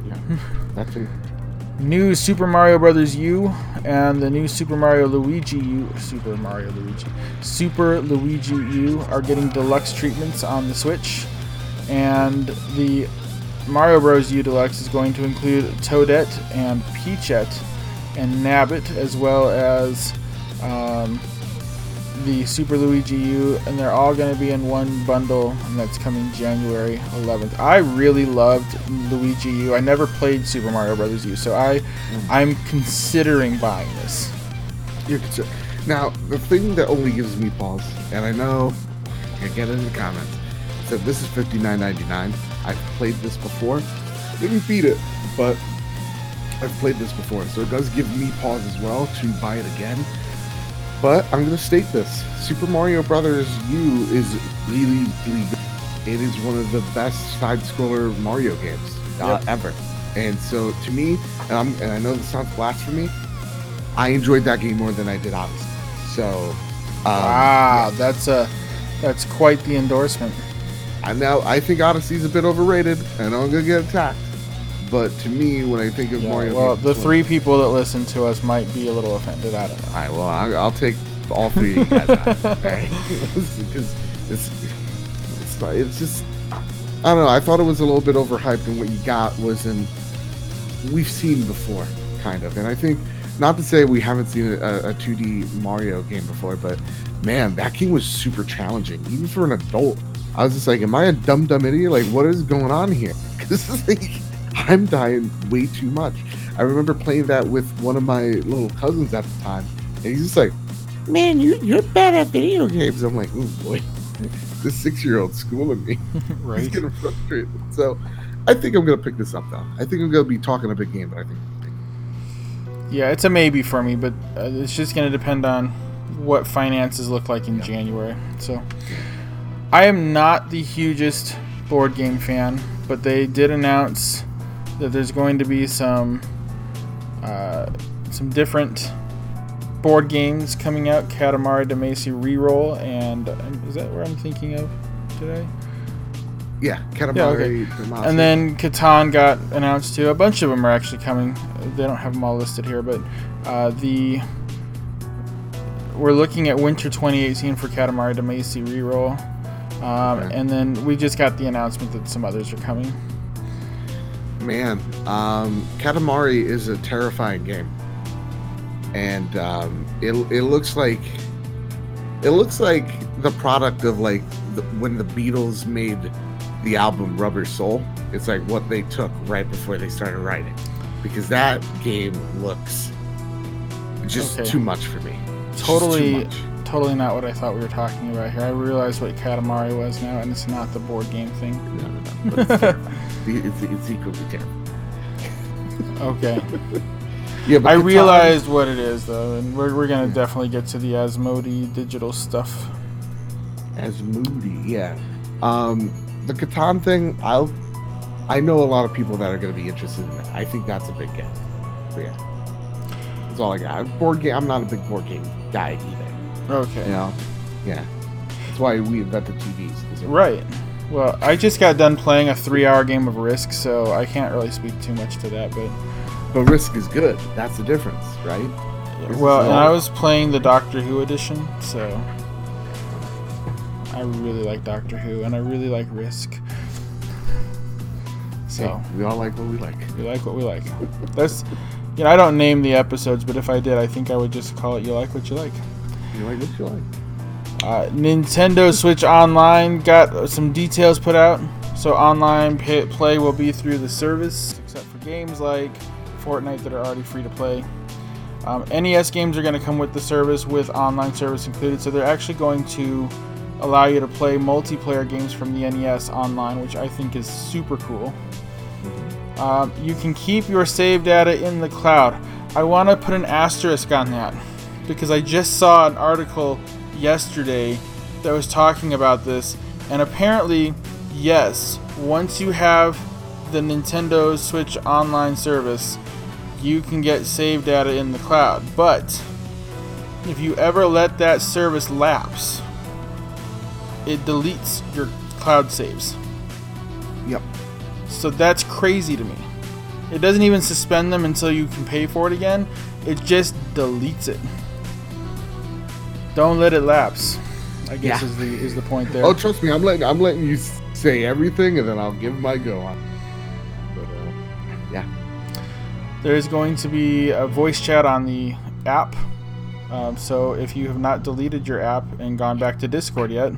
Yeah, that's it. New Super Mario Brothers U and the new Super Mario Luigi U, Super Mario Luigi, Super Luigi U are getting deluxe treatments on the Switch, and the Mario Bros. U Deluxe is going to include Toadette and Peachette and Nabbit, as well as um, the Super Luigi U, and they're all going to be in one bundle, and that's coming January 11th. I really loved Luigi U. I never played Super Mario Bros. U, so I, I'm considering buying this. You're consider- now, the thing that only gives me pause, and I know I get it in the comments, said this is fifty nine ninety nine. I've played this before, didn't beat it, but I've played this before, so it does give me pause as well to buy it again. But I'm gonna state this: Super Mario Brothers U is really, really good. It is one of the best side-scroller Mario games uh, Yep. ever. And so, to me, and, I'm, and I know this sounds blasphemy, I enjoyed that game more than I did Odyssey. So, um, wow, that's a that's quite the endorsement. I now I think Odyssey's a bit overrated. I know I'm gonna get attacked, but to me, when I think of Yeah, Mario, well, the three people that listen to us might be a little offended. I don't know. All right, well, I, I'll take all three of you guys out, all right? Because it's it's it's just I don't know. I thought it was a little bit overhyped, and what you got was in we've seen before, kind of. And I think not to say we haven't seen a, a 2D Mario game before, but man, that game was super challenging, even for an adult. I was just like, am I a dumb dumb idiot? Like, what is going on here? Because like, I'm dying way too much. I remember playing that with one of my little cousins at the time, and he's just like, "Man, you you're bad at video games." I'm like, "Oh boy, this six year old schooling me." Right, he's getting frustrated. So, I think I'm gonna pick this up though. I think I'm gonna be talking a big game, but I think. Yeah, it's a maybe for me, but uh, it's just going to depend on what finances look like in January. So, I am not the hugest board game fan, but they did announce that there's going to be some uh, some different board games coming out. Katamari Damacy Reroll, and is that where I'm thinking of today? Yeah, Katamari. Yeah, okay. Damacy. And then Catan got announced too. A bunch of them are actually coming. They don't have them all listed here, but uh, the we're looking at winter 2018 for Katamari Damacy reroll. Um, Okay. And then we just got the announcement that some others are coming. man, um, Katamari is a terrifying game, and um, it it looks like it looks like the product of like the, when the Beatles made the album Rubber Soul. It's like what they took right before they started writing, because that game looks just Okay. too much for me. It's Totally, much. Totally not what I thought we were talking about here. I realize what Katamari was now, and it's not the board game thing. No, no, no, but it's, it's, it's equally terrible. Okay. Yeah, but I realized what it is though, and we're, we're gonna definitely get to the Asmodee digital stuff. as moody. Yeah. Um, the Catan thing, I'll. I know a lot of people that are going to be interested in it. I think that's a big get. So yeah, that's all I got. Board game. I'm not a big board game guy either. Okay. You know. Yeah. That's why we invented TVs. Right. Well, I just got done playing a three-hour game of Risk, so I can't really speak too much to that. But But Risk is good. That's the difference, right? Is well, and I was playing the Doctor Who edition, so I really like Doctor Who, and I really like Risk. So Hey, we all like what we like. we like what we like. That's you know I don't name the episodes, but if I did, I think I would just call it "You Like What You Like." You like what you like. Uh, Nintendo Switch Online got some details put out. So online pay- play will be through the service, except for games like Fortnite that are already free to play. Um, NES games are going to come with the service with online service included. So they're actually going to allow you to play multiplayer games from the NES online, which I think is super cool. Um, you can keep your save data in the cloud. I want to put an asterisk on that because I just saw an article yesterday that was talking about this, and apparently, yes, once you have the Nintendo Switch online service, you can get save data in the cloud. But if you ever let that service lapse, it deletes your cloud saves. Yep. So that's crazy to me. It doesn't even suspend them until you can pay for it again. It just deletes it. Don't let it lapse. I guess Yeah. is the is the point there. Oh, trust me, I'm letting I'm letting you say everything, and then I'll give my go on. Yeah. There's going to be a voice chat on the app. Um, so if you have not deleted your app and gone back to Discord yet,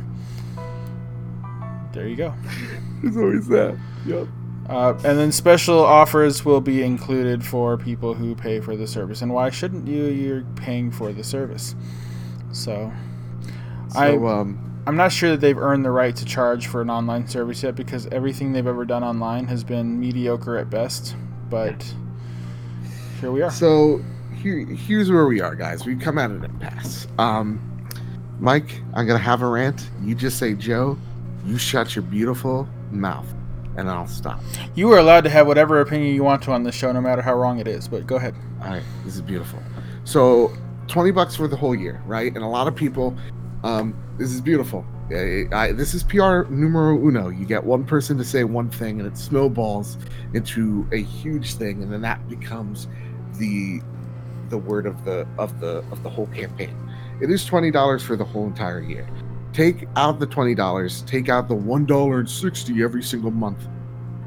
there you go. There's always that. Yep. Uh, and then special offers will be included for people who pay for the service. And why shouldn't you? You're paying for the service. So, So I um, I'm not sure that they've earned the right to charge for an online service yet because everything they've ever done online has been mediocre at best. But here we are. So here, here's where we are, guys. We've come at an impasse. Um, Mike, I'm gonna have a rant. You just say, Joe, you shut your beautiful mouth, and I'll stop. You are allowed to have whatever opinion you want to on this show, no matter how wrong it is. But go ahead. All right, this is beautiful. So, 20 bucks for the whole year, right? And a lot of people, um, this is beautiful. I, I, this is PR numero uno. You get one person to say one thing, and it snowballs into a huge thing, and then that becomes the the word of the of the of the whole campaign. It is twenty dollars for the whole entire year. Take out the twenty dollars. Take out the one dollar and sixty every single month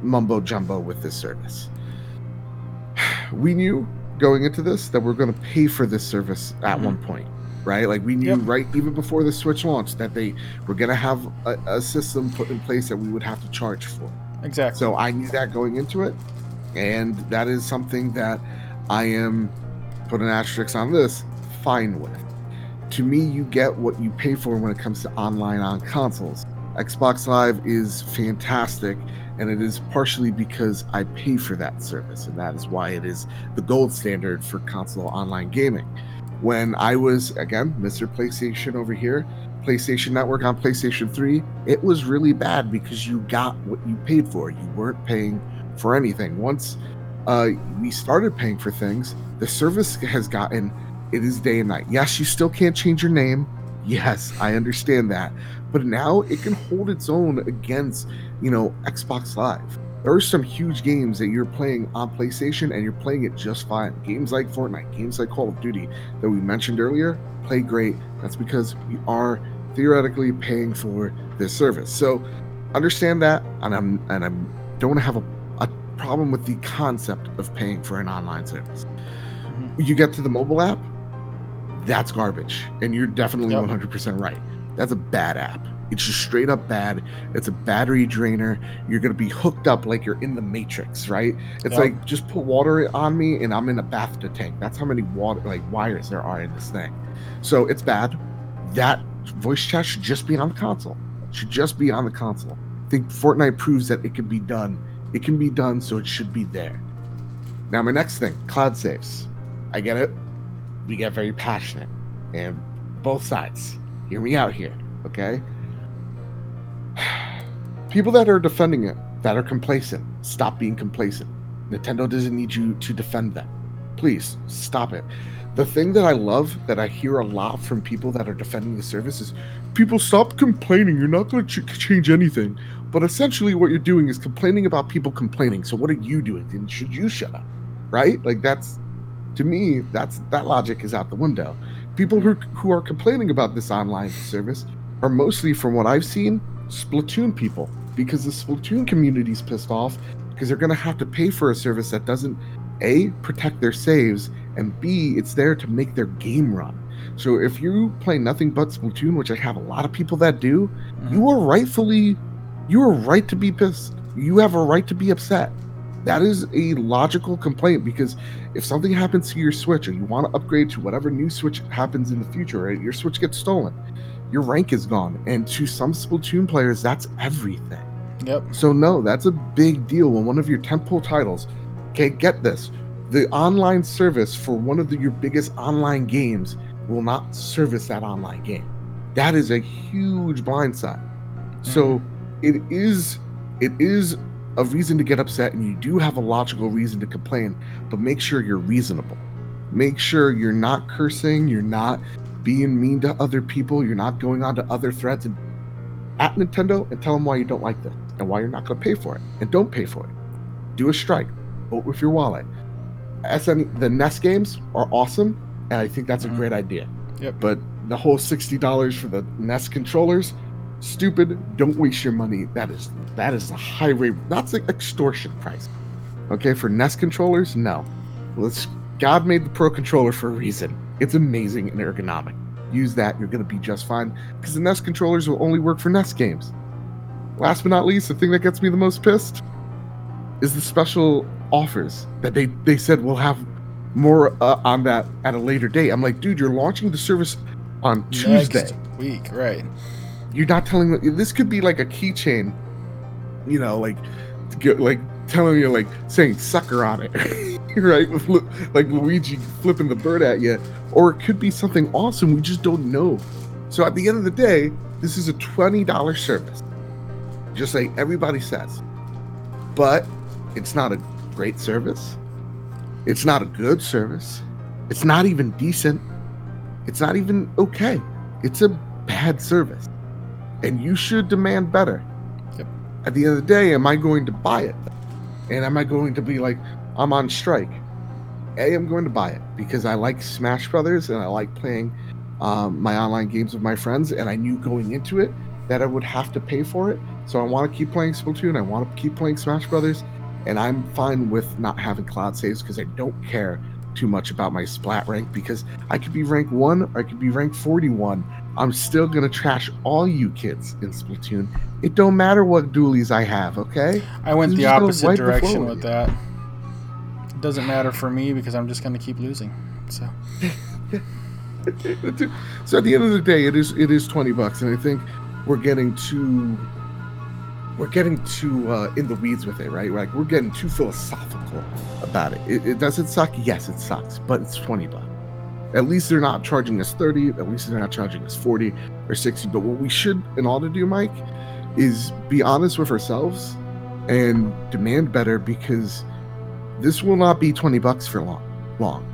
mumbo jumbo with this service. We knew going into this that we're going to pay for this service at Mhm. one point, right? Like we knew Yep. right even before the Switch launched that they were going to have a, a system put in place that we would have to charge for. Exactly. So I knew that going into it, and that is something that I am put an asterisk on this fine with. To me, you get what you pay for when it comes to online on consoles. Xbox Live is fantastic, and it is partially because I pay for that service, and that is why it is the gold standard for console online gaming. When I was, again, Mr. PlayStation over here, PlayStation Network on PlayStation 3, it was really bad because you got what you paid for. You weren't paying for anything. Once uh, we started paying for things, the service has gotten it is day and night. Yes, you still can't change your name. Yes, I understand that. But now it can hold its own against, you know, Xbox Live. There are some huge games that you're playing on PlayStation and you're playing it just fine. Games like Fortnite, games like Call of Duty that we mentioned earlier play great. That's because we are theoretically paying for this service. So understand that, and I'm and I'm don't have a, a problem with the concept of paying for an online service. Mhm. You get to the mobile app, that's garbage, and you're definitely Yep. 100% right. That's a bad app. It's just straight up bad. It's a battery drainer. You're gonna be hooked up like you're in the Matrix, right? It's Yep. like just put water on me and I'm in a bathtub tank. That's how many water like wires there are in this thing. So it's bad. That voice chat should just be on the console. Should just be on the console. I think Fortnite proves that it can be done. It can be done, so it should be there. Now my next thing, cloud saves. I get it. We get very passionate. And both sides. Hear me out here, okay? People that are defending it, that are complacent, stop being complacent. Nintendo doesn't need you to defend them. Please stop it. The thing that I love that I hear a lot from people that are defending the service is people stop complaining. You're not going to ch- change anything. But essentially, what you're doing is complaining about people complaining. So, what are you doing? Then should you shut up? Right? Like, that's to me, that's that logic is out the window. People who, who are complaining about this online service are mostly, from what I've seen, Splatoon people because the Splatoon community's pissed off because they're going to have to pay for a service that doesn't a protect their saves and b it's there to make their game run. So if you play nothing but Splatoon, which I have a lot of people that do, mm-hmm. you are rightfully you are right to be pissed. You have a right to be upset. That is a logical complaint because if something happens to your Switch or you want to upgrade to whatever new Switch happens in the future, right, your Switch gets stolen, your rank is gone. And to some Splatoon players, that's everything. Yep. So no, that's a big deal when one of your tentpole titles. Okay, get this: the online service for one of the, your biggest online games will not service that online game. That is a huge blindside. So mm-hmm. it is, it is a reason to get upset, and you do have a logical reason to complain. But make sure you're reasonable. Make sure you're not cursing. You're not being mean to other people. You're not going on to other threads and at Nintendo and tell them why you don't like this and why you're not going to pay for it. And don't pay for it. Do a strike. Vote with your wallet. SN, the NES games are awesome, and I think that's a mm-hmm. great idea. Yep. But the whole sixty dollars for the NES controllers, stupid. Don't waste your money. That is that is a high rate. That's an extortion price. Okay, for NES controllers, no. Let's God made the Pro controller for a reason. It's amazing and ergonomic. Use that, you're gonna be just fine. Because the NES controllers will only work for NES games. Last but not least, the thing that gets me the most pissed is the special offers that they they said we'll have more uh, on that at a later date. I'm like, dude, you're launching the service on Tuesday. Next week, right? You're not telling me this could be like a keychain, you know, like get, like telling you like saying sucker on it, right? Like Luigi flipping the bird at you, or it could be something awesome we just don't know. So at the end of the day, this is a twenty dollar service, just like everybody says, but it's not a great service. It's not a good service. It's not even decent. It's not even okay. It's a bad service. And you should demand better. Yep. At the end of the day, am I going to buy it? And am I going to be like, I'm on strike? A, I'm going to buy it because I like Smash Brothers and I like playing um, my online games with my friends. And I knew going into it that I would have to pay for it. So I want to keep playing Splatoon. I want to keep playing Smash Brothers. And I'm fine with not having cloud saves because I don't care too much about my splat rank because I could be rank 1 or I could be rank 41. I'm still going to trash all you kids in Splatoon. It don't matter what dualies I have, okay? I went I'm the opposite wipe the direction with you. that. It doesn't matter for me because I'm just going to keep losing. So so at the end of the day, it is it is 20 bucks and I think we're getting too we're getting too uh, in the weeds with it, right? Like we're getting too philosophical about it. it. It does it suck? Yes, it sucks, but it's 20 bucks. At least they're not charging us 30. At least they're not charging us 40 or 60. But what we should and ought to do, Mike, is be honest with ourselves and demand better because this will not be 20 bucks for long. Long.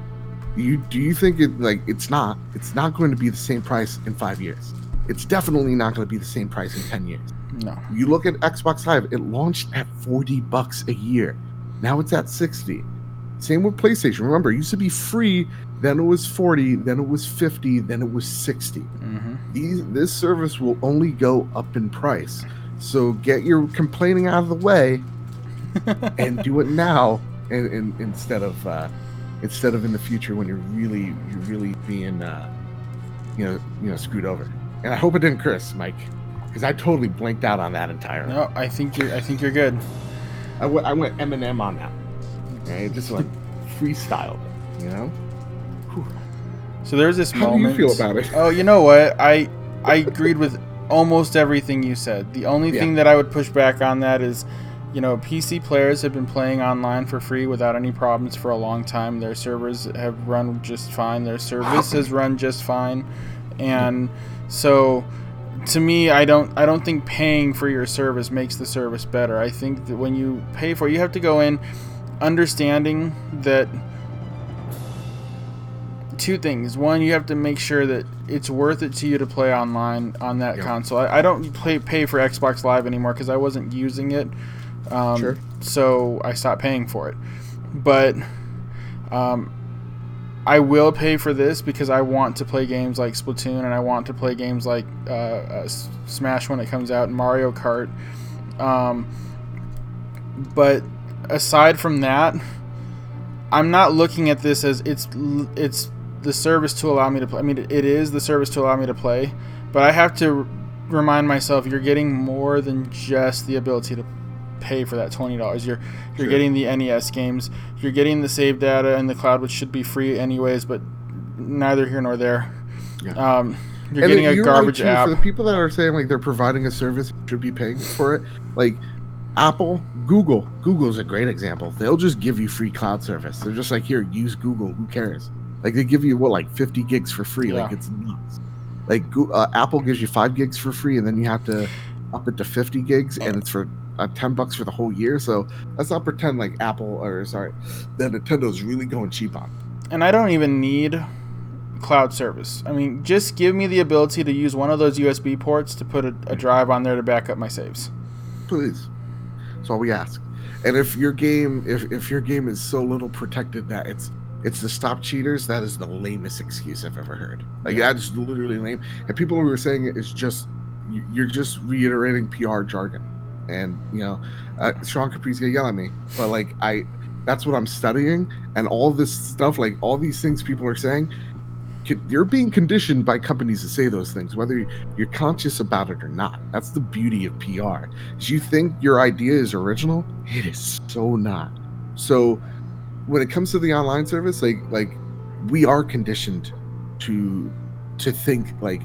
You do you think it like it's not? It's not going to be the same price in five years. It's definitely not going to be the same price in 10 years. no. You look at Xbox Live, it launched at 40 bucks a year. Now it's at 60. Same with PlayStation. Remember, it used to be free, then it was 40, then it was 50, then it was 60. hmm These this service will only go up in price. So get your complaining out of the way and do it now and, and instead of uh, instead of in the future when you're really you're really being uh, you know you know screwed over. And I hope it didn't curse, Mike, because I totally blanked out on that entirely. No, I think you're. I think you're good. I went I went Eminem on that. Right? Just like freestyled you know. So there's this How do you feel about it? Oh, you know what? I I agreed with almost everything you said. The only Yeah. thing that I would push back on that is, you know, PC players have been playing online for free without any problems for a long time. Their servers have run just fine. Their service has run just fine, and so to me, I don't I don't think paying for your service makes the service better. I think that when you pay for, it, you have to go in understanding that two things. One, you have to make sure that it's worth it to you to play online on that Yeah. console. I, I don't play pay for Xbox Live anymore because I wasn't using it. Um, Sure. So I stopped paying for it. But um, I will pay for this because I want to play games like Splatoon and I want to play games like uh, uh, Smash when it comes out and Mario Kart. Um, but aside from that, I'm not looking at this as it's it's the service to allow me to play. I mean, it is the service to allow me to play, but I have to r- remind myself you're getting more than just the ability to pay for that twenty dollars. You're you're Sure. getting the NES games. You're getting the save data in the cloud, which should be free anyways, but neither here nor there. Yeah. Um, you're And getting a you're right, garbage too, app. For the people that are saying like they're providing a service, should be paying for it. Like Apple, Google. Google's a great example. They'll just give you free cloud service. They're just like, here, use Google. Who cares? Like they give you what, like 50 gigs for free. Like it's nuts. Like uh, Apple gives you five gigs for free, and then you have to up it to 50 gigs, and it's for uh, 10 bucks for the whole year. So let's not pretend like Apple or sorry, that Nintendo's really going cheap on. and I don't even need cloud service. I mean, just give me the ability to use one of those USB ports to put a, a drive on there to back up my saves. please. That's all we ask. And if your game, if, if your game is so little protected that it's it's the stop cheaters, that is the lamest excuse I've ever heard. Like that is literally lame. And people who are saying it is just you- you're just reiterating PR jargon. And you know, uh, Sean Capri's gonna yell at me, but like I That's what I'm studying, and all this stuff, like all these things people are saying, you're being conditioned by companies to say those things, whether you're conscious about it or not. That's the beauty of PR. Is you think your idea is original, it is so not. So when it comes to the online service, like like we are conditioned to to think like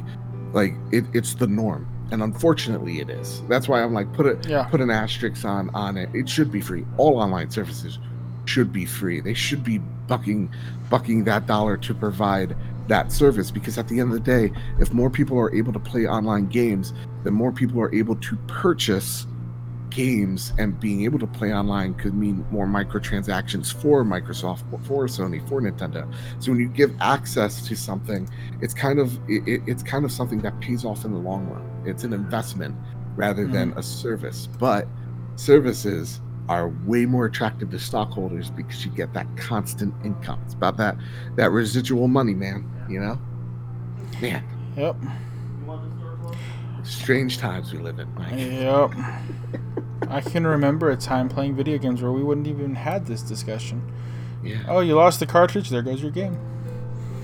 like it, it's the norm. And unfortunately it is. That's why i'm like put it Yeah. put an asterisk on on it. It should be free. All online services should be free. They should be bucking bucking that dollar to provide that service. Because at the end of the day if more people are able to play online games then more people are able to purchase games and being able to play online could mean more microtransactions for microsoft for sony for nintendo. So when you give access to something it's kind of it, it- it's kind of something that pays off in the long run. It's an investment rather hmm. than a service. But services are way more attractive to stockholders because you get that constant income. It's about that that residual money man you know? Man. Yep. strange times we live in Mike. Yep. I can remember a time playing video games where we wouldn't even had this discussion. yeah Oh, you lost the cartridge. There goes your game.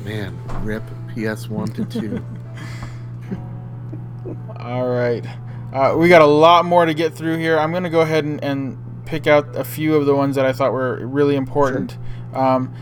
man rip ps1 to 2 All right. Uh, we got a lot more to get through here. I'm going to go ahead and, and pick out a few of the ones that I thought were really important. Um,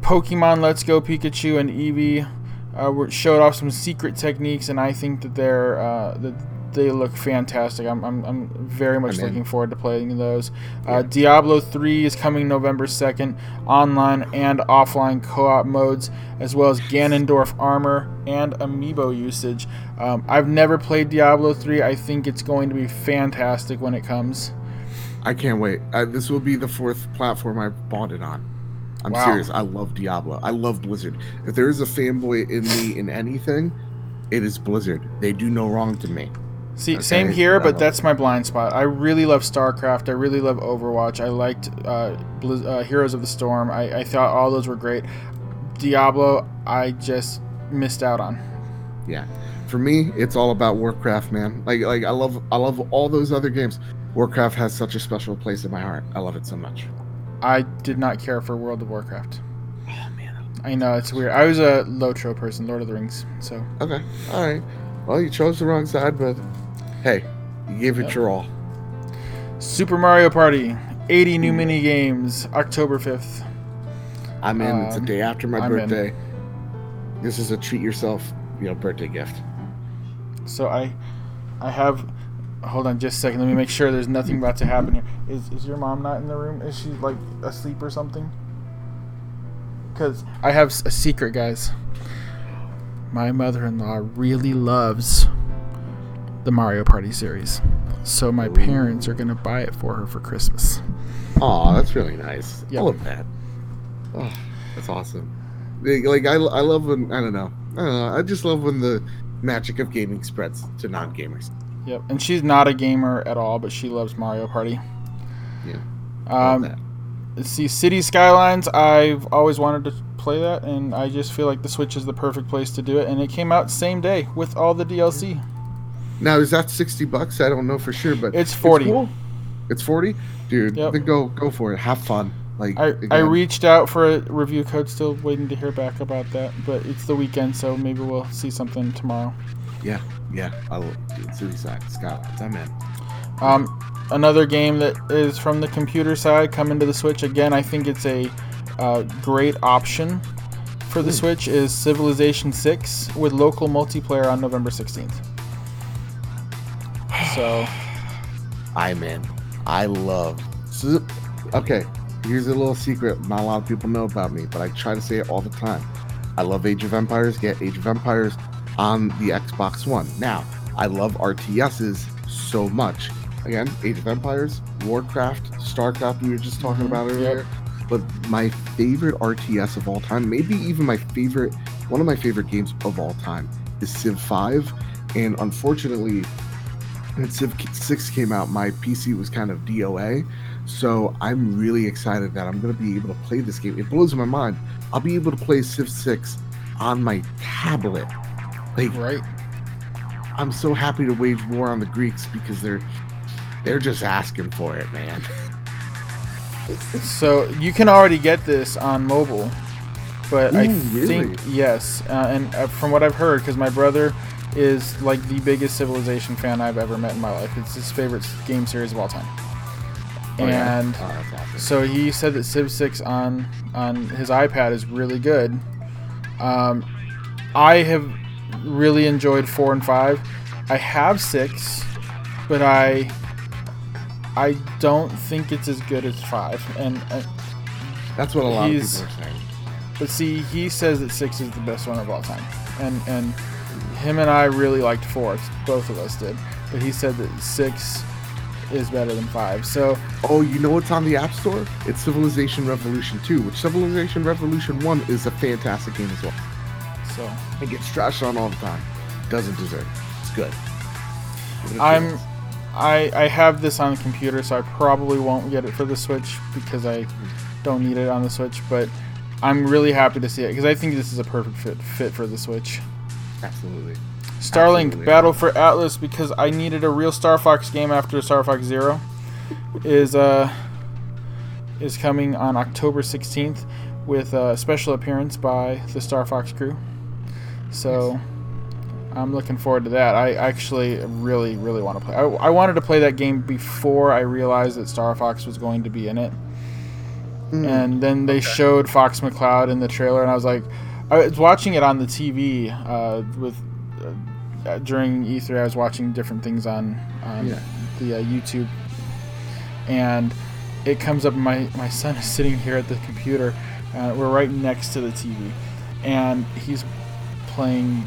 Pokemon Let's Go Pikachu and Eevee uh, showed off some secret techniques, and I think that they're uh, that they look fantastic. I'm, I'm, I'm very much I'm in. looking forward to playing those. Uh, Diablo 3 is coming November 2nd, online and offline co-op modes, as well as Ganondorf armor and amiibo usage. Um, I've never played Diablo 3. I think it's going to be fantastic when it comes. I can't wait. Uh, this will be the fourth platform I bought it on. I'm Wow. serious. I love Diablo. I love Blizzard. If there is a fanboy in me in anything, it is Blizzard. They do no wrong to me. See, Okay, same here, but I but love that's my blind spot. I really love StarCraft. I really love Overwatch. I liked uh, Blizz- uh, Heroes of the Storm. I, I thought all those were great. Diablo, I just missed out on. Yeah. For me, it's all about Warcraft, man. Like like I love I love all those other games. Warcraft has such a special place in my heart. I love it so much. I did not care for World of Warcraft. Oh man. I know it's weird. I was a Lotro person, Lord of the Rings. So Okay. All right. Well, you chose the wrong side, but hey, you gave it Yep. your all. Super Mario Party, 80 new mini games, October 5th. I'm in. it's a Um, day after my I'm in. birthday. This is a treat yourself, you know, birthday gift. So I, I have. Hold on, just a second. Let me make sure there's nothing about to happen here. Is is your mom not in the room? Is she like asleep or something? Because I have a secret, guys. My mother-in-law really loves the Mario Party series, so my parents are gonna buy it for her for Christmas. Aw, that's really nice. Yep. I love that. Oh, that's awesome. Like, I, I love when I don't know. I don't know. I just love when the magic of gaming spreads to non-gamers. Yep, and she's not a gamer at all, but she loves Mario Party. Yeah. Um. See, Cities Skylines. I've always wanted to play that, and I just feel like the Switch is the perfect place to do it. And it came out same day with all the DLC. Now is that sixty bucks? I don't know for sure, but It's 40. cool. It's forty, dude. Yep. Then go go for it. Have fun. Like I, I reached out for a review code, still waiting to hear back about that. But it's the weekend, so maybe we'll see something tomorrow. Yeah, yeah. I'll dude, Side Skylines. I'm in. Um, another game that is from the computer side coming to the Switch again. I think it's a uh, great option for the Hmm. Switch. Is Civilization Six with local multiplayer on November sixteenth. So I'm in. I love. Okay, here's a little secret. Not a lot of people know about me, but I try to say it all the time. I love Age of Empires. Get Age of Empires on the Xbox One. Now, I love RTSs so much. Again, Age of Empires, Warcraft, StarCraft. We were just talking Mhm, about yep. earlier. But my favorite RTS of all time, maybe even my favorite, one of my favorite games of all time, is Civ 5. And unfortunately, when Civ 6 came out, my PC was kind of DOA. So I'm really excited that I'm going to be able to play this game. It blows my mind. I'll be able to play Civ 6 on my tablet. Like, right. I'm so happy to wage war on the Greeks because they're they're just asking for it, man. So you can already get this on mobile, but I really? think yes. Uh, and uh, from what I've heard, because my brother is like the biggest Civilization fan I've ever met in my life. It's his favorite game series of all time. Oh, yeah? and Oh, awesome. so he said that Civ 6 on on his iPad is really good. Um, I have really enjoyed four and five. I have six, but I I don't think it's as good as five. And uh, That's what a lot of people are saying. but see, he says that six is the best one of all time, and and him and I really liked four. Both of us did, but he said that six is better than five. So Oh, you know what's on the App Store? It's Civilization Revolution 2, which Civilization Revolution 1 is a fantastic game as well. so. It gets trashed on all the time. Doesn't deserve it. It's good. It I'm. I I have this on the computer, so I probably won't get it for the Switch because I don't need it on the Switch. But I'm really happy to see it because I think this is a perfect fit fit for the Switch. Absolutely. Starlink Absolutely. Battle for Atlas because I needed a real Star Fox game after Star Fox Zero is uh is coming on October 16th with a special appearance by the Star Fox crew. So I'm looking forward to that. I actually really really want to play. I, I wanted to play that game before I realized that Star Fox was going to be in it. Hmm. And then they showed Fox McCloud in the trailer, and I was like, I was watching it on the TV uh, with uh, during E3. I was watching different things on on Yeah. the uh, YouTube, and it comes up. My my son is sitting here at the computer. Uh, we're right next to the TV, and he's playing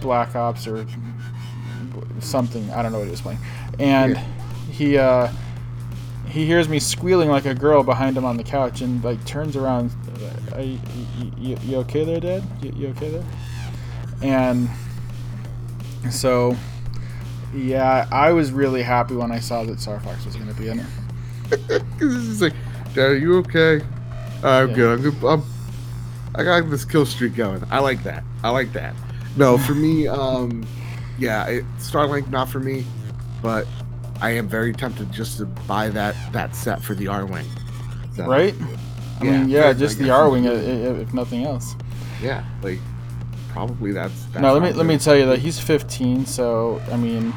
Black Ops or something. I don't know what he was playing, and Yeah. he. Uh, he hears me squealing like a girl behind him on the couch and like turns around are you, you, you, okay there dad you, you okay there and so yeah i was really happy when i saw that star fox was going to be in it This is like, Dad, are you okay? I'm Yeah. good. I'm good. I'm, I got this kill streak going. I like that. I like that. No, for me, um, yeah, it, Starlink not for me, but I am very tempted just to buy that that set for the Arwing. So, right i Yeah, mean yeah like- just like the I- Arwing i- i- if nothing else Yeah, like probably that's. that's no let me not let me tell you that he's 15 so i mean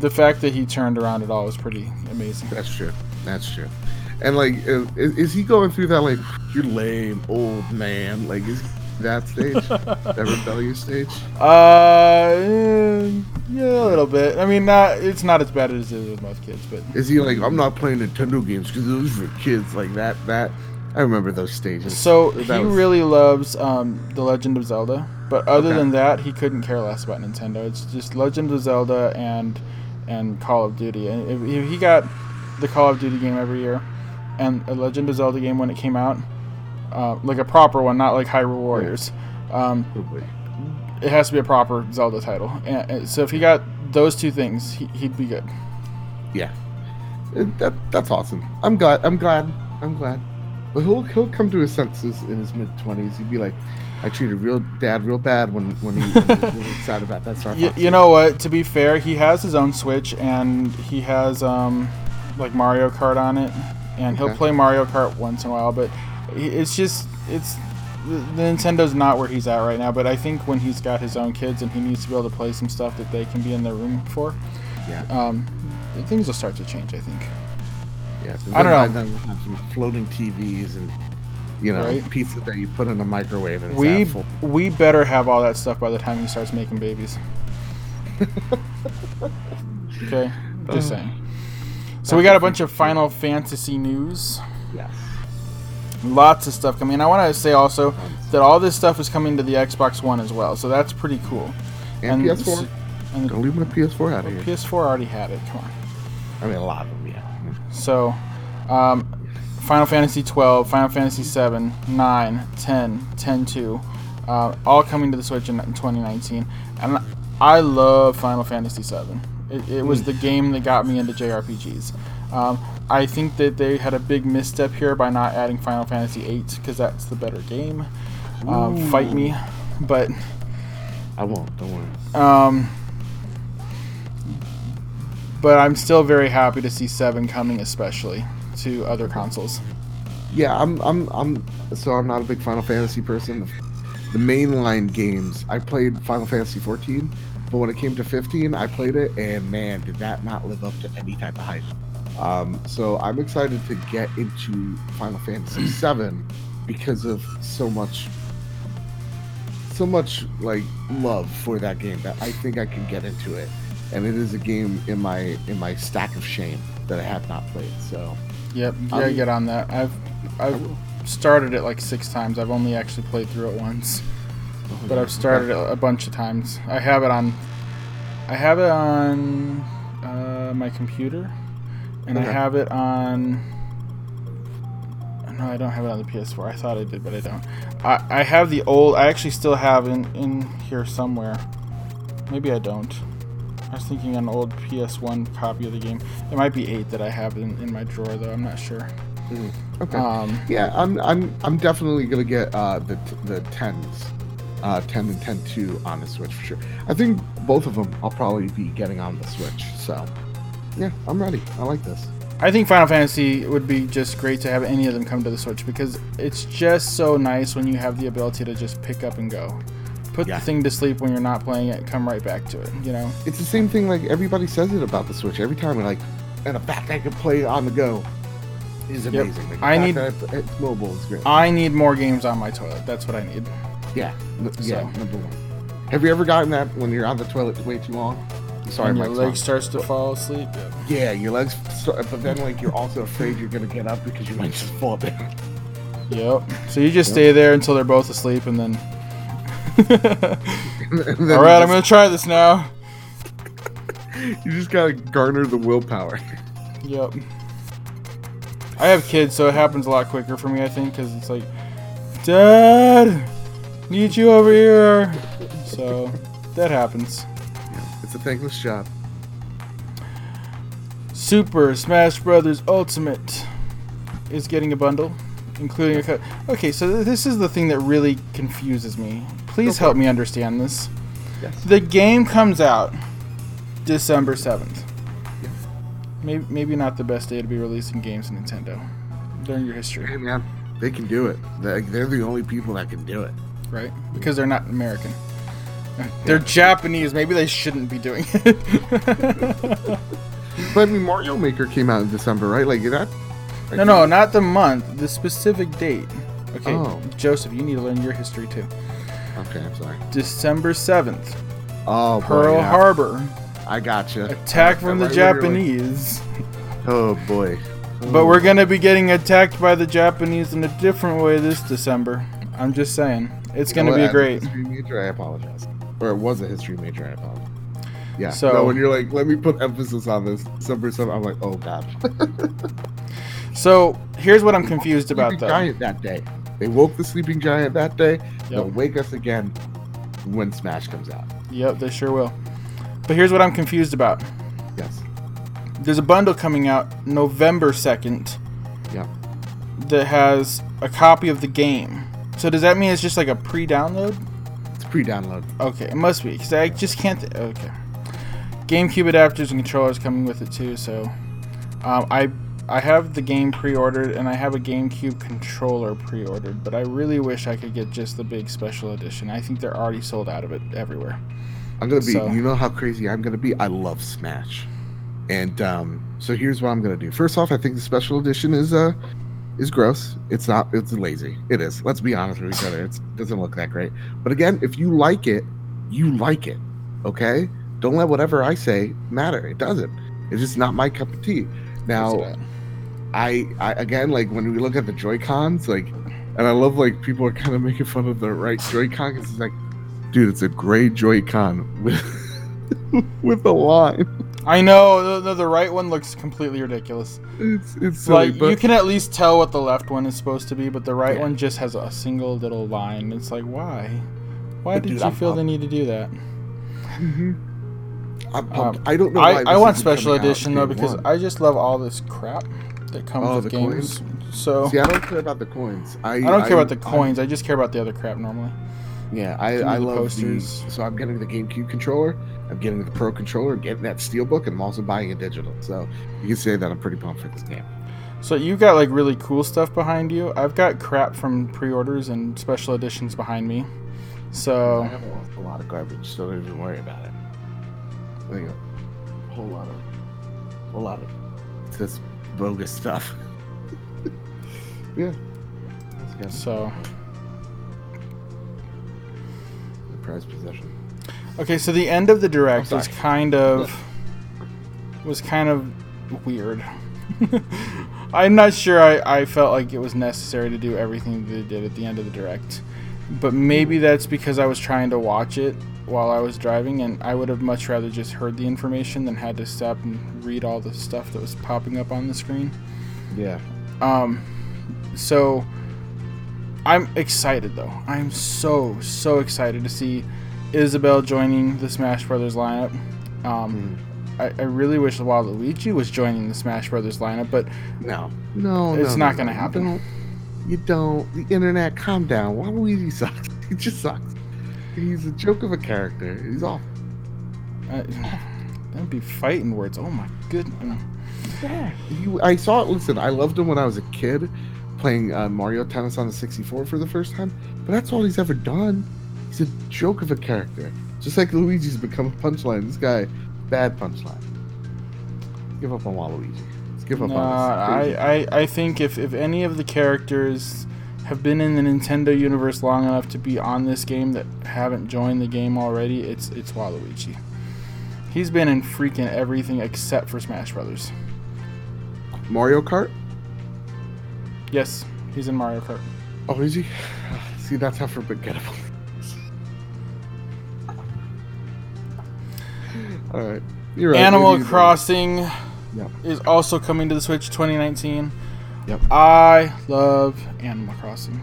the fact that he turned around at all was pretty amazing That's true. That's true. And like, is, is he going through that like you're lame, old man? Like, is he that stage, that rebellious stage? Uh, yeah, a little bit. I mean, not it's not as bad as it is with most kids, but Is he like I'm not playing Nintendo games because those are for kids like that? That I remember those stages. so That he was- really loves um, the Legend of Zelda. But other Okay. than that, he couldn't care less about Nintendo. It's just Legend of Zelda and and Call of Duty. And if, if he got the Call of Duty game every year, and a Legend of Zelda game when it came out, uh, like a proper one, not like Hyrule Warriors. Um, it has to be a proper Zelda title. And, and so if he got those two things, he, he'd be good. Yeah, It- that that's awesome. I'm glad. I'm glad. I'm glad. But he'll he'll come to his senses in his mid twenties. He'd be like, I treated real dad real bad when when he, when he was excited about that Star You, Fox. you know what? To be fair, he has his own Switch and he has um, like Mario Kart on it, and he'll play Mario Kart once in a while. But it's just it's the, the Nintendo's not where he's at right now. But I think when he's got his own kids and he needs to be able to play some stuff that they can be in their room for, Yeah. um, things will start to change. I think. Yeah, I don't know. Then we'll have some floating TVs and you know Right. pizza that you put in the microwave and We half we better have all that stuff by the time he starts making babies. okay, just saying. So we got a bunch of Final Fantasy news. Yes. Lots of stuff coming. I want to say also that all this stuff is coming to the Xbox One as well, so that's pretty cool. And, s- PS4. And Don't leave my PS4 out of here. PS4 already had it. Come on. I mean, a lot of them, yeah. So, um, Final Fantasy 12, Final Fantasy 7, 9, 10, 10 2, uh, all coming to the Switch in, in 2019. And I love Final Fantasy 7. It, it was the game that got me into JRPGs. Um, I think that they had a big misstep here by not adding Final Fantasy 8 because that's the better game. Um, fight me, but I won't. Don't worry. um, but I'm still very happy to see seven coming, especially to other consoles. Yeah, I'm I'm I'm so I'm not a big Final Fantasy person. The mainline games, I played Final Fantasy 14, but when it came to 15, I played it and man, did that not live up to any type of hype. Um, so I'm excited to get into Final Fantasy 7 because of so much so much like love for that game that I think I can get into it. And it is a game in my in my stack of shame that I have not played. So Yep, gotta I'm- get on that. I've I've started it like six times. I've only actually played through it once, but I've started it a bunch of times. I have it on, I have it on uh, my computer, and I have it on. No, I don't have it on the PS4. I thought I did, but I don't. I, I have the old. I actually still have in in here somewhere. Maybe I don't. I was thinking an old PS1 copy of the game. It might be eight that I have in, in my drawer though. I'm not sure. Okay. Um, Yeah, I'm I'm I'm definitely gonna get uh, the the tens, uh, ten and ten two on the Switch for sure. I think both of them I'll probably be getting on the Switch. So, yeah, I'm ready. I like this. I think Final Fantasy would be just great to have any of them come to the Switch because it's just so nice when you have the ability to just pick up and go. Put Yeah. the thing to sleep when you're not playing it, come right back to it, you know? It's the same thing. Like everybody says it about the Switch every time. we Like, and the fact I can play on the go is Yep. amazing. Like, I fact need- that uh, it's mobile is great. I need more games on my toilet. That's what I need. yeah, yeah, So- number one. Have you ever gotten that when you're on the toilet way too long? Sorry, and your leg on. starts to fall asleep. Yeah, your legs. Start, but then like you're also afraid you're gonna get up because you might just fall down. Yep. So you just Yep. stay there until they're both asleep and then. And then All right, I'm going to try this now. You just gotta garner the willpower. Yep. I have kids, so it happens a lot quicker for me, I think, because it's like, Dad, need you over here. So that happens. It's a thankless job. Super Smash Brothers Ultimate is getting a bundle, including a cut. Okay, so th- this is the thing that really confuses me. Please help me understand this. Yes. The game comes out December 7th. Yeah. Maybe, maybe not the best day to be releasing games in Nintendo during your history. Hey man, they can do it. They're the only people that can do it. right? Because they're not American. They're Japanese. Maybe they shouldn't be doing it. But I mean, Mario Maker came out in December, right? Like that. No, no, not the month. The specific date. Okay, Oh. Joseph, you need to learn your history too. Okay, I'm sorry. December seventh, Oh, boy, Pearl yeah. Harbor, I gotcha. attack from the Right when you're like- Japanese. oh boy. But we're gonna be getting attacked by the Japanese in a different way this December. I'm just saying, it's gonna be what, as a great. I apologize. Or it was a history major, I apologize. Yeah. So- So when you're like, let me put emphasis on this December 7th, I'm like, oh god. So here's what I'm confused about Sleeping though. Giant that day. They woke the sleeping giant that day. They'll wake us again when Smash comes out. Yep, they sure will. But here's what I'm confused about. Yes. There's a bundle coming out November 2nd Yeah. that has a copy of the game. So does that mean it's just like a pre-download? Pre-download. Okay, it must be because I just can't. Th- okay. GameCube adapters and controllers coming with it too. So, um, I I have the game pre-ordered and I have a GameCube controller pre-ordered, but I really wish I could get just the big special edition. I think they're already sold out of it everywhere. I'm gonna be. So- You know how crazy I'm gonna be. I love Smash, and um, so here's what I'm gonna do. First off, I think the special edition is uh is gross. It's not. It's lazy. It is. Let's be honest with each other. It doesn't look that great. But again, if you like it, you like it. Okay. Don't let whatever I say matter. It doesn't. It's just not my cup of tea. Now, I, I again like when we look at the Joy Cons, like, and I love like people are kind of making fun of the right Joy Con because it's like, dude, it's a gray Joy Con with with a line. I know the, the, the right one looks completely ridiculous. It's it's silly, like but you can at least tell what the left one is supposed to be, but the right Yeah. one just has a single little line. It's like why? Why But did dude, you I'm feel the need to do that? Mhm. I'm. Um, I don't know. why I, this I want special coming out edition though because one. I just love all this crap that comes Oh, with the games. coins? So See, I don't care about the coins. I I don't care about the coins. I just care about the other crap normally. Yeah, I, Some I love posters. the. So I'm getting the GameCube controller. I'm getting the Pro controller. Getting that Steelbook, and I'm also buying a digital. So you can say that I'm pretty pumped for this game. So you got like really cool stuff behind you. I've got crap from pre-orders and special editions behind me. So I have a, lot of garbage, so don't even worry about it. A whole lot of, a lot of just bogus stuff. yeah. So The prized possession. Okay. So the end of the direct was kind of was kind of weird. I'm not sure. I, I felt like it was necessary to do everything they did at the end of the direct, but maybe that's because I was trying to watch it while I was driving, and I would have much rather just heard the information than had to stop and read all the stuff that was popping up on the screen. Yeah. Um, so I'm excited though. I'm so so excited to see Isabelle joining the Smash Brothers lineup. Um, I, I really wish Waluigi was joining the Smash Brothers lineup, but No. No. It's no, not no, gonna no. happen. You don't, you don't. The internet, calm down. Waluigi sucks. He just sucks. He's a joke of a character. He's awful. uh, that'd be fighting words. Oh my goodness. Yeah. You, I saw it. Listen, I loved him when I was a kid playing uh, Mario Tennis on the 64 for the first time, but that's all he's ever done. He's a joke of a character. Just like Luigi's become a punchline. This guy, bad punchline. Give up on Waluigi. Let's give up Nah, on this. I, I, I think if, if any of the characters have been in the Nintendo universe long enough to be on this game that haven't joined the game already, it's it's Waluigi. He's been in freaking everything except for Smash Brothers. Mario Kart? Yes, he's in Mario Kart. Oh, is he? See, that's how forgettable. All right, you're right. Animal maybe- Crossing Yep. is also coming to the Switch 2019. Yep. I love Animal Crossing.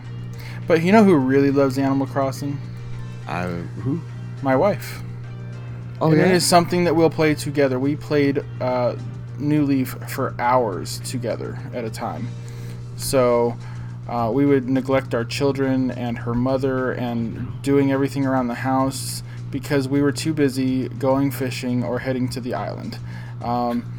But you know who really loves Animal Crossing? Uh, who? My wife. Oh and yeah. it is something that we'll play together. We played uh, New Leaf for hours together at a time. So uh, we would neglect our children and her mother and doing everything around the house because we were too busy going fishing or heading to the island. Um,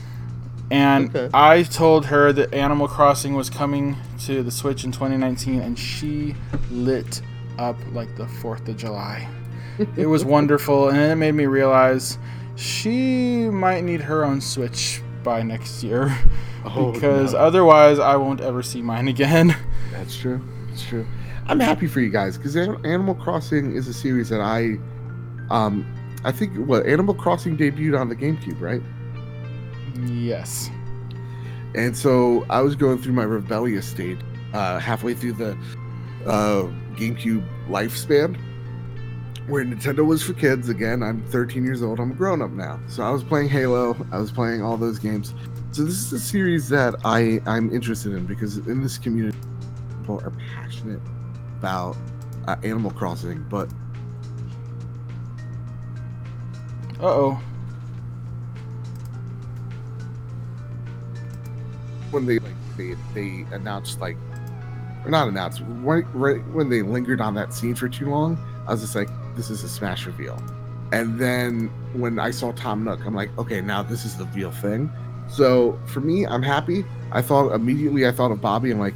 and Okay. I told her that Animal Crossing was coming to the Switch in 2019, and she lit up like the 4th of July. it was wonderful, and it made me realize she might need her own Switch by next year Oh, because no. otherwise I won't ever see mine again. That's true. That's true. I'm happy for you guys because Animal Crossing is a series that I, um, I think what Animal Crossing debuted on the GameCube, right? yes. And so I was going through my rebellious state, uh, halfway through the uh, GameCube lifespan, where Nintendo was for kids. Again, I'm 13 years old. I'm a grown up now. So I was playing Halo. I was playing all those games. So this is a series that I I'm interested in because in this community, people are passionate about uh, Animal Crossing, but Uh oh. when they like they they announced like or not announced right, right when they lingered on that scene for too long i was just like this is a smash reveal. And then when i saw tom nook i'm like okay now this is the real thing. So for me i'm happy. I thought immediately i thought of bobby i'm like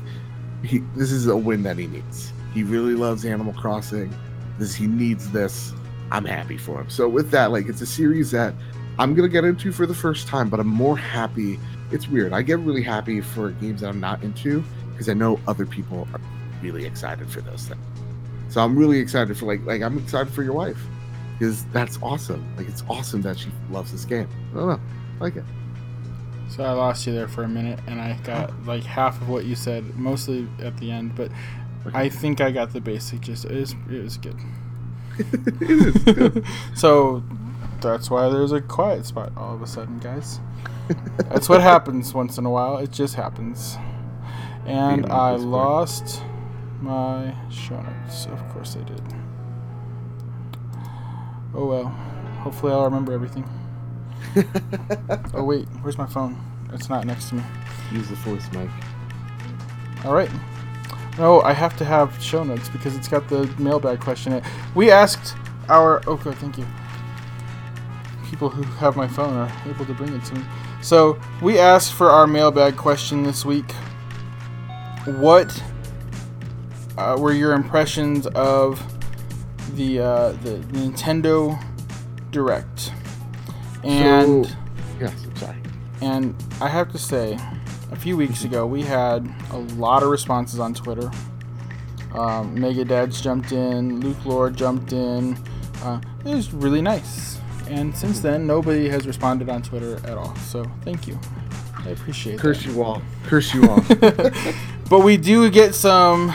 he this is a win that he needs. He really loves animal crossing. This he needs this i'm happy for him so with that like it's a series that i'm gonna get into for the first time but i'm more happy it's weird. I get really happy for games that I'm not into because I know other people are really excited for those things. So I'm really excited for like like I'm excited for your wife because that's awesome. Like it's awesome that she loves this game. I don't know, I like it. So I lost you there for a minute, and I got oh. like half of what you said, mostly at the end. But I think I got the basic gist. It was, it was good. it is so that's why there's a quiet spot all of a sudden, guys. That's what happens once in a while. It just happens. And I lost my show notes. Of course I did. Oh well. Hopefully I'll remember everything. Oh wait, where's my phone? It's not next to me. Use the voice mic. All right. No, I have to have show notes because it's got the mailbag question. in it. We asked our. Oh, good, thank you. People who have my phone are able to bring it to me. So we asked for our mailbag question this week. what uh, were your impressions of the uh, the Nintendo Direct? And So- yes, I'm sorry. and I have to say, a few weeks ago we had a lot of responses on Twitter. Um, Mega Dads jumped in, Luke Lord jumped in. Uh, it was really nice. And since then, nobody has responded on Twitter at all. So thank you. I appreciate it. Curse that. you all. Curse you all. But we do get some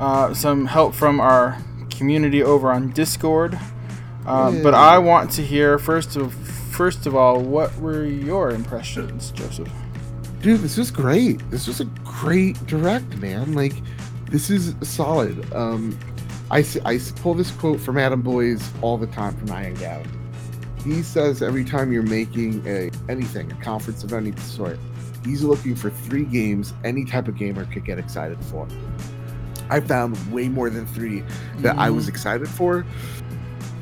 uh, some help from our community over on Discord. Uh, But I want to hear first of first of all, what were your impressions, Joseph? Dude this was great. This was a great direct man. Like this is solid. Um i, I pull this quote from Adam Boyes all the time from Iron Galaxy. he says every time you're making a anything a conference of any sort he's looking for three games any type of gamer could get excited for. I found way more than three that i was excited for.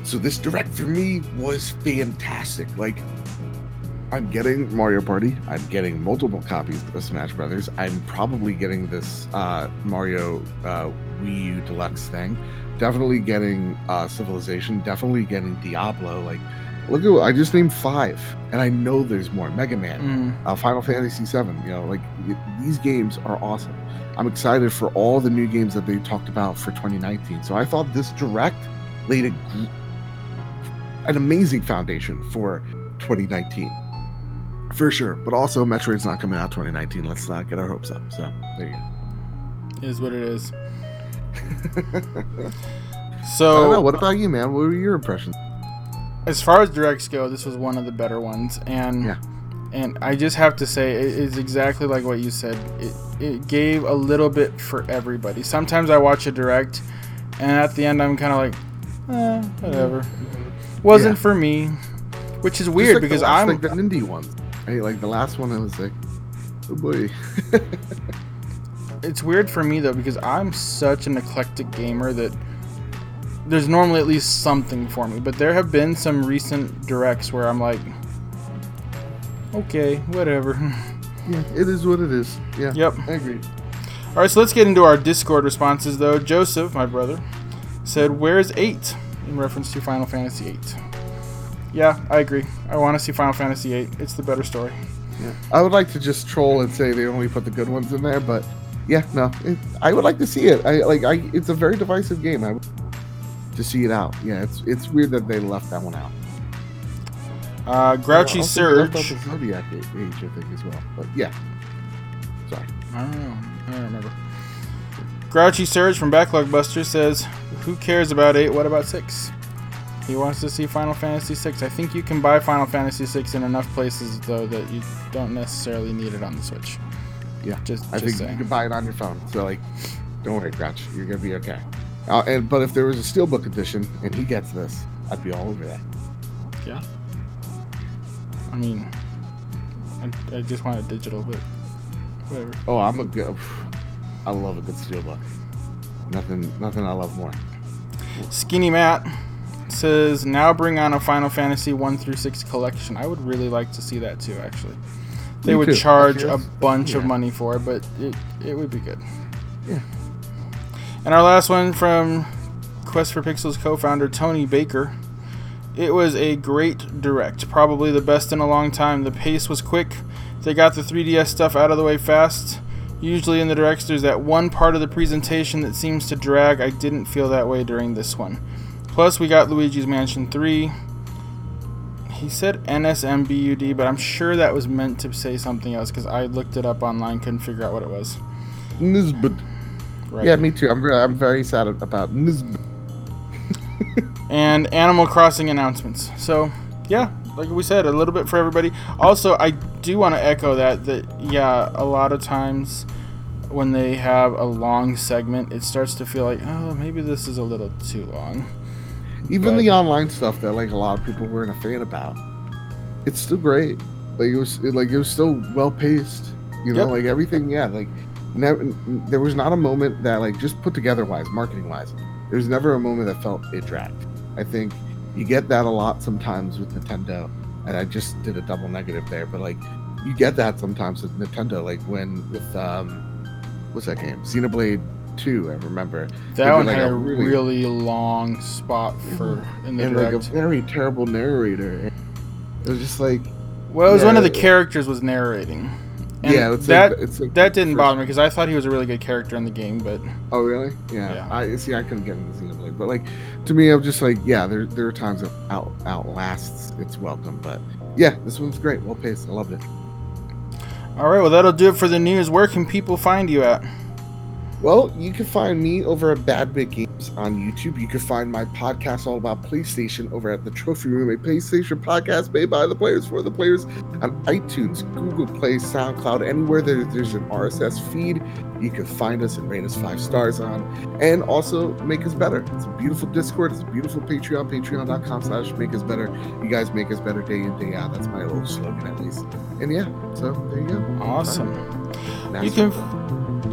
So this direct for me was fantastic. Like I'm getting Mario Party. I'm getting multiple copies of Smash Brothers. I'm probably getting this uh, Mario uh, Wii U Deluxe thing. Definitely getting uh, Civilization. Definitely getting Diablo. Like, look at I just named five, and I know there's more. Mega Man, Mm, uh, Final Fantasy VII. You know, like y- these games are awesome. I'm excited for all the new games that they talked about for 2019. So I thought this direct laid a, an amazing foundation for 2019 for sure. But also, Metroid's not coming out 2019. Let's not get our hopes up. So there you go. is what it is. don't know. So What about you, man? What were your impressions? as far as directs go, this was one of the better ones, and Yeah. and I just have to say it is exactly like what you said. It it gave a little bit for everybody. Sometimes I watch a direct, and at the end I'm kind of like, eh, whatever. Wasn't Yeah. for me, which is weird like because I'm like the indie ones. Right? Like the last one, I was like, oh boy. it's weird for me though because I'm such an eclectic gamer that there's normally at least something for me. But there have been some recent directs where I'm like, okay, whatever. yeah, it is what it is. Yeah. Yep. I agree. All right, so let's get into our Discord responses though. Joseph, my brother, said, "Where's eight?" in reference to Final Fantasy eight. Yeah, I agree. I want to see Final Fantasy eight. It's the better story. Yeah. I would like to just troll and say they only put the good ones in there, but yeah, no, it, I would like to see it. I like. I. It's a very divisive game. I would to see it out. Yeah, it's it's weird that they left that one out. Uh, Grouchy left out the Zodiac age, I think, as well. But yeah, sorry. I don't know. I don't remember. Grouchy Surge from Backlog Buster says, "Who cares about eight? What about six? He wants to see Final Fantasy six. I think you can buy Final Fantasy six in enough places though that you don't necessarily need it on the Switch. Yeah, Just, I just think saying. you can buy it on your phone. So like, don't worry, Grouch, you're gonna be okay. Uh, and but if there was a steelbook edition and he gets this, I'd be all over that. Yeah. I mean, I, I just want a digital, but whatever. Oh, I'm a good. I love a good steelbook. Nothing, nothing I love more. Skinny Matt says, "Now bring on a Final Fantasy one through six collection. I would really like to see that too. Actually, they Me would too. charge a Actually, bunch of money for it, but it it would be good." Yeah. And our last one from Quest for Pixels co-founder Tony Baker. It was a great direct, probably the best in a long time. The pace was quick. They got the 3DS stuff out of the way fast. Usually in the directs, there's that one part of the presentation that seems to drag. I didn't feel that way during this one. Plus, we got Luigi's Mansion 3. He said NSMBUD, but I'm sure that was meant to say something else because I looked it up online, couldn't figure out what it was. Nisbet. Right. Yeah, me too. I'm very, I'm very sad about Nisbet. and Animal Crossing announcements. So, yeah, like we said, a little bit for everybody. Also, I do want to echo that that yeah, a lot of times when they have a long segment, it starts to feel like, oh, maybe this is a little too long. Even But- the online stuff that like a lot of people weren't a fan about, it's still great. Like it was, it, like it was still well paced. You know, Yep. like everything. Yeah, like never, there was not a moment that like just put together wise, marketing wise. There was never a moment that felt it dragged. I think you get that a lot sometimes with Nintendo, and I just did a double negative there. But like you get that sometimes with Nintendo, like when with um what's that game? Xenoblade Two. I remember That one like, had a really- really, long spot for in the and like a very terrible narrator. It was just like well, it was one of the characters was narrating. And yeah, it's that like, it's like that didn't bother me because I thought he was a really good character in the game, but Oh really? Yeah. Yeah. I see. I couldn't get into Xenoblade, but like to me, I'm just like, yeah. There there are times that out outlasts its welcome, but yeah, this one's great. Well paced. I loved it. all right. Well, that'll do it for the news. Where can people find you at? Well, you can find me over at Bad Bit Games on YouTube. You can find my podcast all about PlayStation over at the Trophy Room, a PlayStation podcast made by the players for the players on iTunes, Google Play, SoundCloud, anywhere there, there's an RSS feed. You can find us and rate us five stars on, and also make us better. It's a beautiful Discord. It's a beautiful Patreon. Patreon.com slash make us better. You guys make us better day in day out. That's my little slogan at least. And yeah, so there you go. Awesome. You can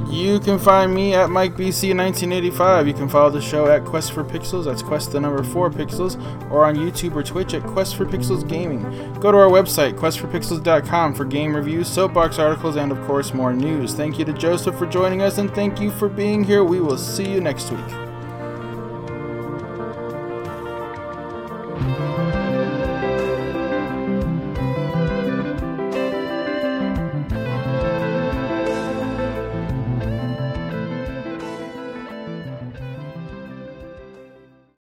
you can find me at MikeBC1985. You can follow the show at Quest for Pixels. That's Quest the number four pixels, or on YouTube or Twitch at Quest for Pixels Gaming. Go to our website questforpixels.com for game reviews, soapbox articles, and of course more news. Thank you to Joseph for joining us, and thank you for being here. We will see you next week.